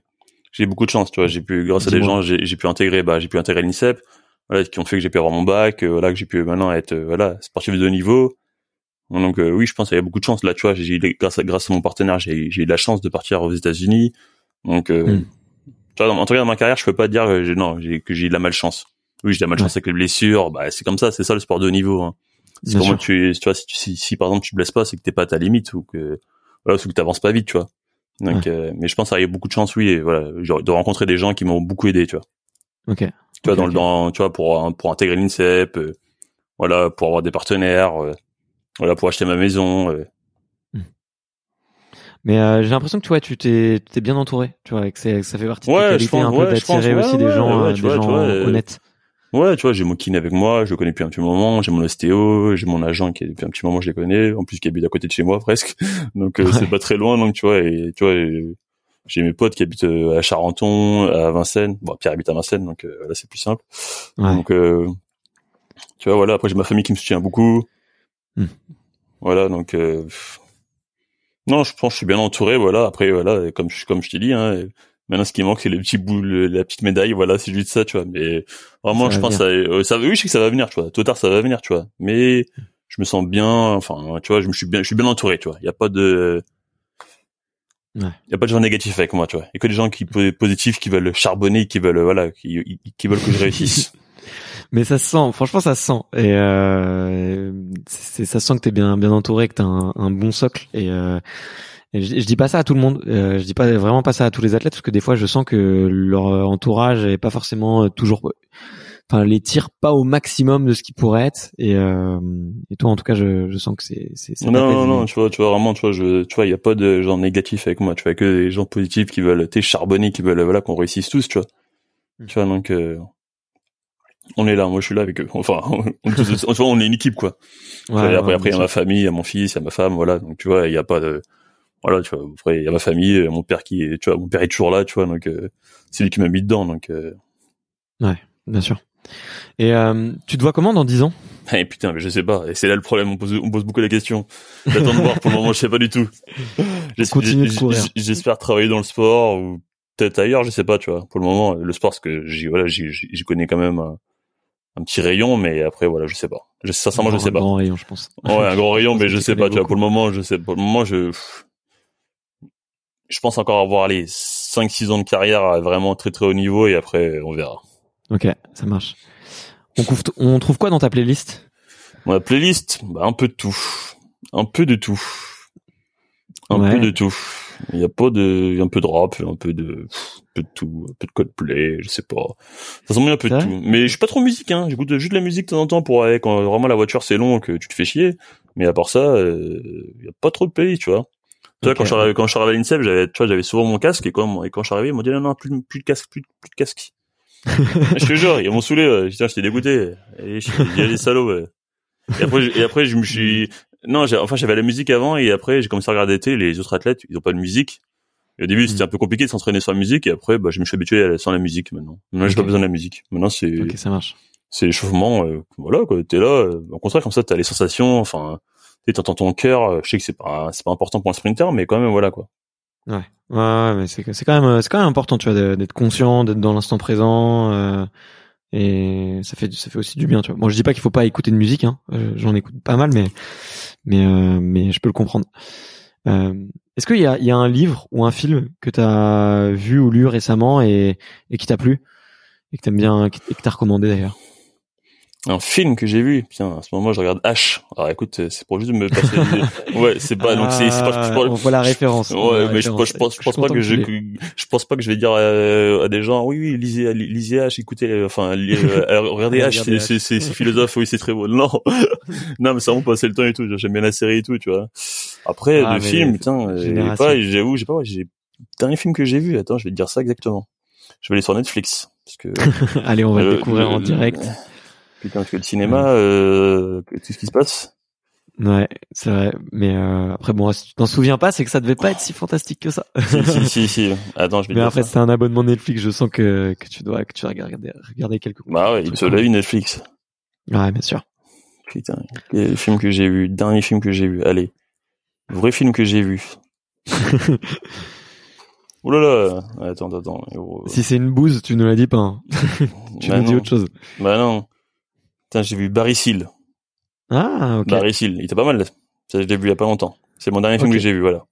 J'ai eu beaucoup de chance, tu vois. J'ai pu, grâce à des gens, j'ai pu intégrer, bah, j'ai pu intégrer l'INSEP, voilà, qui ont fait que j'ai pu avoir mon bac, voilà, que j'ai pu maintenant être, voilà, sportif de haut niveau. Donc oui, je pense qu'il y a beaucoup de chance là, tu vois. J'ai grâce à grâce à mon partenaire, j'ai eu de la chance de partir aux États-Unis. Donc, euh, Mm. En tout cas dans ma carrière, je peux pas dire que j'ai non, que j'ai eu de la malchance. Oui, j'ai de la malchance avec les blessures. Bah, c'est comme ça, c'est ça le sport de haut niveau. Hein. C'est sûr. tu, tu vois, si, si, si, par exemple tu te blesses pas, c'est que t'es pas à ta limite ou que voilà, ou que t'avances pas vite, tu vois. Donc, euh, mais je pense qu'il y a eu beaucoup de chance, oui, et voilà, genre, de rencontrer des gens qui m'ont beaucoup aidé, tu vois. Ok. Tu vois, dans le dans, tu vois, pour pour intégrer l'INSEP, euh, voilà, pour avoir des partenaires, euh, voilà, pour acheter ma maison. Mais euh, j'ai l'impression que tu vois, tu t'es t'es bien entouré, tu vois, et que, c'est- que ça fait partie de Ouais, qualités pense- un peu ouais, je pense, d'attirer aussi des gens, euh, des vois, gens vois, euh, honnêtes. Ouais, tu vois, j'ai mon kiné avec moi, je le connais depuis un petit moment, j'ai mon ostéo, j'ai mon agent qui est depuis un petit moment, je les connais, en plus qui habite à côté de chez moi presque, donc euh, c'est pas très loin, donc tu vois, et tu vois, et j'ai mes potes qui habitent euh, à Charenton, à Vincennes, bon Pierre habite à Vincennes, donc euh, là c'est plus simple, Ouais. donc euh, tu vois, voilà, après j'ai ma famille qui me soutient beaucoup, Hmm. voilà, donc euh. Non, je pense que je suis bien entouré, voilà, après voilà, comme je comme je t'ai dit, hein, Maintenant, ce qui manque, c'est les petits bouts, le- la petite médaille. Voilà, c'est juste ça, tu vois. Mais vraiment, Ça je pense, ça, euh, ça, oui, je sais que ça va venir, tu vois. Tôt ou tard, ça va venir, tu vois. Mais je me sens bien. Enfin, tu vois, je me suis bien, je suis bien entouré, tu vois. Il y a pas de, il Ouais. y a pas de gens négatifs avec moi, tu vois. Il y a que des gens qui po- positifs, qui veulent charbonner, qui veulent, voilà, qui, qui veulent que je réussisse. Mais ça se sent, franchement, ça se sent. Et euh, c'est, ça se sent que t'es bien, bien entouré, que t'as un, un bon socle. Et, euh, et je, je, dis pas ça à tout le monde. Euh, je dis pas vraiment pas ça à tous les athlètes parce que des fois, je sens que leur entourage est pas forcément toujours, enfin, les tire pas au maximum de ce qui pourrait être. Et, euh, et toi, en tout cas, je, je sens que c'est, c'est, non, non, non, tu vois, tu vois vraiment, tu vois, je, tu vois, il y a pas de gens négatifs avec moi. Tu vois, que des gens positifs qui veulent, t'es charbonné, qui veulent, voilà, qu'on réussisse tous, tu vois. Hmm. Tu vois, donc. Euh, on est là, moi je suis là avec eux. Enfin, on, on est une équipe quoi. Ouais, après, après il y a ma famille, il y a mon fils, il y a ma femme, voilà. Donc tu vois, il y a pas de, voilà, tu vois. Après il y a ma famille, mon père qui, est, tu vois, mon père est toujours là, tu vois. Donc euh, c'est lui qui m'a mis dedans, donc. Euh... Ouais, bien sûr. Et euh, tu te vois comment dans 10 ans? Eh putain, mais je sais pas. Et c'est là le problème. On pose, on pose beaucoup la question. J'attends de voir. Pour le moment, je sais pas du tout. J'espère travailler dans le sport ou peut-être ailleurs, je sais pas, tu vois. Pour le moment, le sport, parce que j'y voilà, j'y connais quand même euh, un petit rayon, mais après voilà, je sais pas. Je, sincèrement, je sais pas. Un grand rayon, je pense. Ouais, un grand rayon, mais je sais pas. Tu vois, pour le moment, je sais. Pour le moment, je je pense encore avoir les 5-6 ans de carrière à vraiment très très haut niveau et après on verra. Ok, ça marche. On, trouve, on trouve quoi dans ta playlist? Ma playlist, bah, un peu de tout, un peu de tout, un peu de tout. Il y a pas de, un peu de rap, un peu de, un peu de tout, un peu de Coldplay, je sais pas. Ça semble un peu de tout. Mais je suis pas trop musique, hein. J'écoute juste de la musique de temps en temps pour aller quand vraiment la voiture c'est long que tu te fais chier. Mais à part ça, euh, il y a pas trop de pays, tu vois. Tu vois, quand je suis arrivé, quand je suis arrivé à l'INSEP, j'avais, tu vois, j'avais souvent mon casque et quand, et quand je suis arrivé, ils m'ont dit non, non, plus, plus de casque, plus, plus de casque. je te jure, ils m'ont saoulé, ouais. Putain, j'étais dégoûté. Et je dit, les salauds, ouais. Et après, et après, je me suis, non, enfin, j'avais la musique avant et après, j'ai commencé à regarder les autres athlètes, ils ont pas de musique. Et au début, c'était mm. un peu compliqué de s'entraîner sans la musique et après, bah, je me suis habitué à sans la musique maintenant. Maintenant, j'ai pas besoin de la musique. Maintenant, c'est. Ok, ça marche. C'est l'échauffement, euh, voilà, quoi. T'es là, euh, au contraire, comme ça, t'as les sensations, enfin, t'entends ton cœur. Euh, je sais que c'est pas, c'est pas important pour un sprinter, mais quand même, voilà, quoi. Ouais, ouais, mais c'est, c'est quand même, c'est quand même important, tu vois, d'être conscient, d'être dans l'instant présent. Euh, et ça fait ça fait aussi du bien tu vois. Moi je dis pas qu'il faut pas écouter de musique hein. Euh, j'en écoute pas mal mais mais euh, mais je peux le comprendre. Euh, est-ce qu'il y a il y a un livre ou un film que tu as vu ou lu récemment et et qui t'a plu et que t'aimes bien et que t'as recommandé d'ailleurs? Un film que j'ai vu. Putain, à ce moment, je regarde H. Alors écoute, c'est pour juste me passer. ouais, c'est pas donc c'est c'est pas. on voit la référence. Ouais, mais Je, je, pense je pense pas que je je pense pas que je vais dire à, des gens oui oui lisez lisez H, écoutez enfin euh, regardez H, c'est philosophe, oui c'est très beau. Non, non mais ça on passer le temps et tout. J'aime bien la série et tout, tu vois. Après ah, le film, putain, j'ai pas, j'avoue, j'ai pas, j'ai dernier film que j'ai vu. Attends, je vais te dire ça exactement. Je vais aller sur Netflix parce que. Allez, on va le découvrir en direct. Putain, parce que le cinéma, euh, tout ce qui se passe. Ouais, c'est vrai. Mais euh, après, bon, si tu t'en souviens pas, c'est que ça devait pas être si fantastique que ça. si, si, si, si. Attends, je vais Mais après, c'est un abonnement Netflix. Je sens que, que tu dois que tu vas regarder, regarder quelques. Bah ouais, il te l'a vu Netflix. Ouais, bien sûr. Putain, le film que j'ai vu, dernier film que j'ai vu. Allez, vrai film que j'ai vu. Ouh là là, attends, attends. Si c'est une bouse, tu ne la dis pas. Hein. tu bah nous dis autre chose. Bah non. Putain, j'ai vu Barry Seal. Ah, ok. Barry Seal, il était pas mal. Ça, je l'ai vu il y a pas longtemps. C'est mon dernier film que j'ai vu, voilà.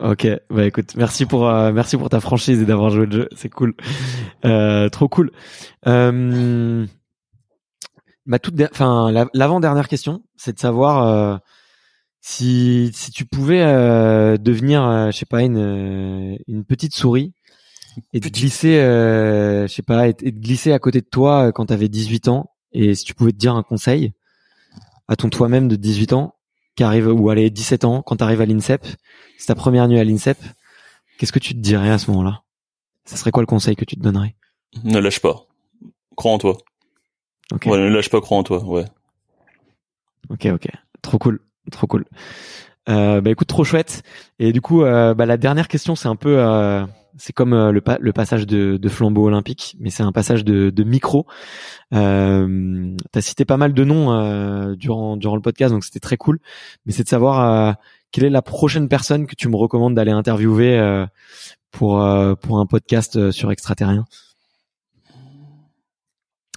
Ok, bah écoute, merci pour euh, merci pour ta franchise et d'avoir joué le jeu, c'est cool, euh, trop cool. Euh, ma toute, enfin l'avant dernière question, c'est de savoir euh, si si tu pouvais euh, devenir, euh, je sais pas, une une petite souris et de glisser, je sais pas, et, de glisser à côté de toi quand t'avais 18 ans et si tu pouvais te dire un conseil à ton toi-même de 18 ans, qui arrive, ou allez, 17 ans, quand tu arrives à l'INSEP, c'est ta première nuit à l'INSEP, qu'est-ce que tu te dirais à ce moment-là? Ça serait quoi le conseil que tu te donnerais? Ne lâche pas. Crois en toi. Ok. Ouais, ne lâche pas, crois en toi, ouais. Ok, ok. Trop cool. Trop cool. Euh, bah écoute, trop chouette. Et du coup, euh, bah, la dernière question, c'est un peu... Euh, c'est comme euh, le, le, passage de, de, flambeau olympique, mais c'est un passage de, de micro. Euh, tu as cité pas mal de noms euh, durant, durant le podcast, donc c'était très cool. Mais c'est de savoir euh, quelle est la prochaine personne que tu me recommandes d'aller interviewer euh, pour, pour un podcast sur extraterrien?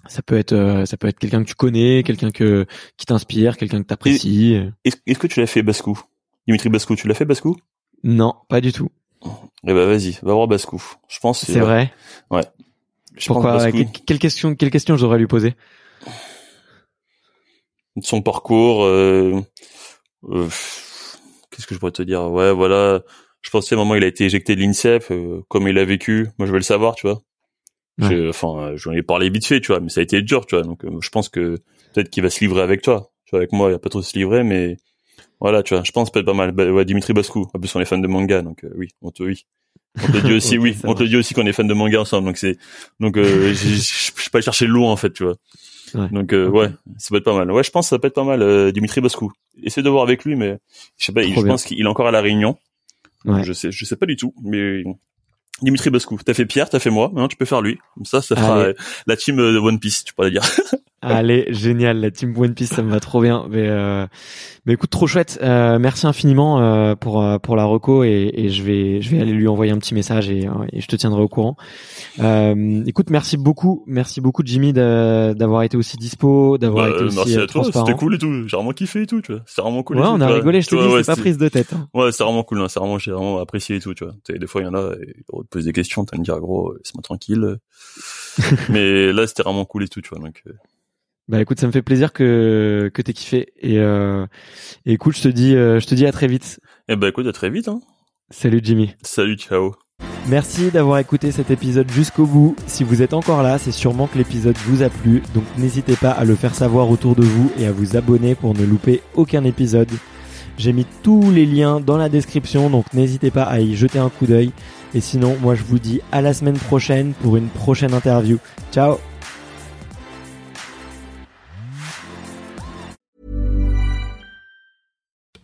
Ça peut être ça peut être quelqu'un que tu connais, quelqu'un que qui t'inspire, quelqu'un que t'apprécies. Est-ce que tu l'as fait Bascou? Dimitri Bascou, tu l'as fait Bascou? Non, pas du tout. Eh ben vas-y, va voir Bascou. Je pense. C'est vrai. Ouais. Pourquoi Quelle question Quelle question j'aurais lui poser? Son parcours. Euh, euh, Qu'est-ce que je pourrais te dire? Ouais, voilà. Je pense qu'à un moment il a été éjecté de l'INSEP, euh, comme il a vécu. Moi, je veux le savoir, tu vois. Ouais. Enfin, j'en ai parlé vite fait, tu vois, mais ça a été dur, tu vois. Donc, je pense que peut-être qu'il va se livrer avec toi. Tu vois, avec moi, il va pas trop se livrer, mais voilà, tu vois. Je pense peut-être pas mal. Bah, ouais, Dimitri Baskou. En plus, on est fan de manga, donc oui, on te oui. On te dit aussi, oui, on te dit aussi qu'on est fan de manga ensemble, donc c'est, donc euh, je suis pas chercher loin en fait, tu vois. Ouais. Donc euh, ouais, ça peut être pas mal. Ouais, je pense que ça peut être pas mal, euh, Dimitri Baskou. Essaye de voir avec lui, mais je sais pas, Trop je bien. pense qu'il est encore à la Réunion. Ouais. Je sais, je sais pas du tout, mais Dimitri Baskou. T'as fait Pierre, t'as fait moi, maintenant tu peux faire lui. Comme ça, ça fera Allez. euh, la team euh, de One Piece, tu pourrais dire. Allez, génial, la team One Piece, ça me va trop bien. Mais, euh, mais écoute, trop chouette. Euh, merci infiniment euh, pour euh, pour la reco et, et je vais je vais aller lui envoyer un petit message et, euh, et je te tiendrai au courant. Euh, écoute, merci beaucoup, merci beaucoup Jimmy d'avoir été aussi dispo, d'avoir Bah, été aussi merci à toi, c'était cool et tout. J'ai vraiment kiffé et tout, tu vois. C'était vraiment cool. et Ouais, tout, on a rigolé, je te dis, ouais, c'est pas prise de tête. hein. Ouais, c'est vraiment cool, hein. c'est vraiment, j'ai vraiment apprécié et tout, tu vois. Des fois, il y en a, on te pose des questions, t'as me dire, gros, laisse-moi tranquille. Mais là, c'était vraiment cool et tout, tu vois. Donc, Bah écoute, ça me fait plaisir que que t'aies kiffé et euh, et écoute, je te dis euh, je te dis à très vite. eh ben, écoute, à très vite, hein. Salut Jimmy. Salut, ciao. Merci d'avoir écouté cet épisode jusqu'au bout. Si vous êtes encore là, c'est sûrement que l'épisode vous a plu, donc n'hésitez pas à le faire savoir autour de vous et à vous abonner pour ne louper aucun épisode. J'ai mis tous les liens dans la description, donc n'hésitez pas à y jeter un coup d'œil. Et sinon, moi je vous dis à la semaine prochaine pour une prochaine interview. Ciao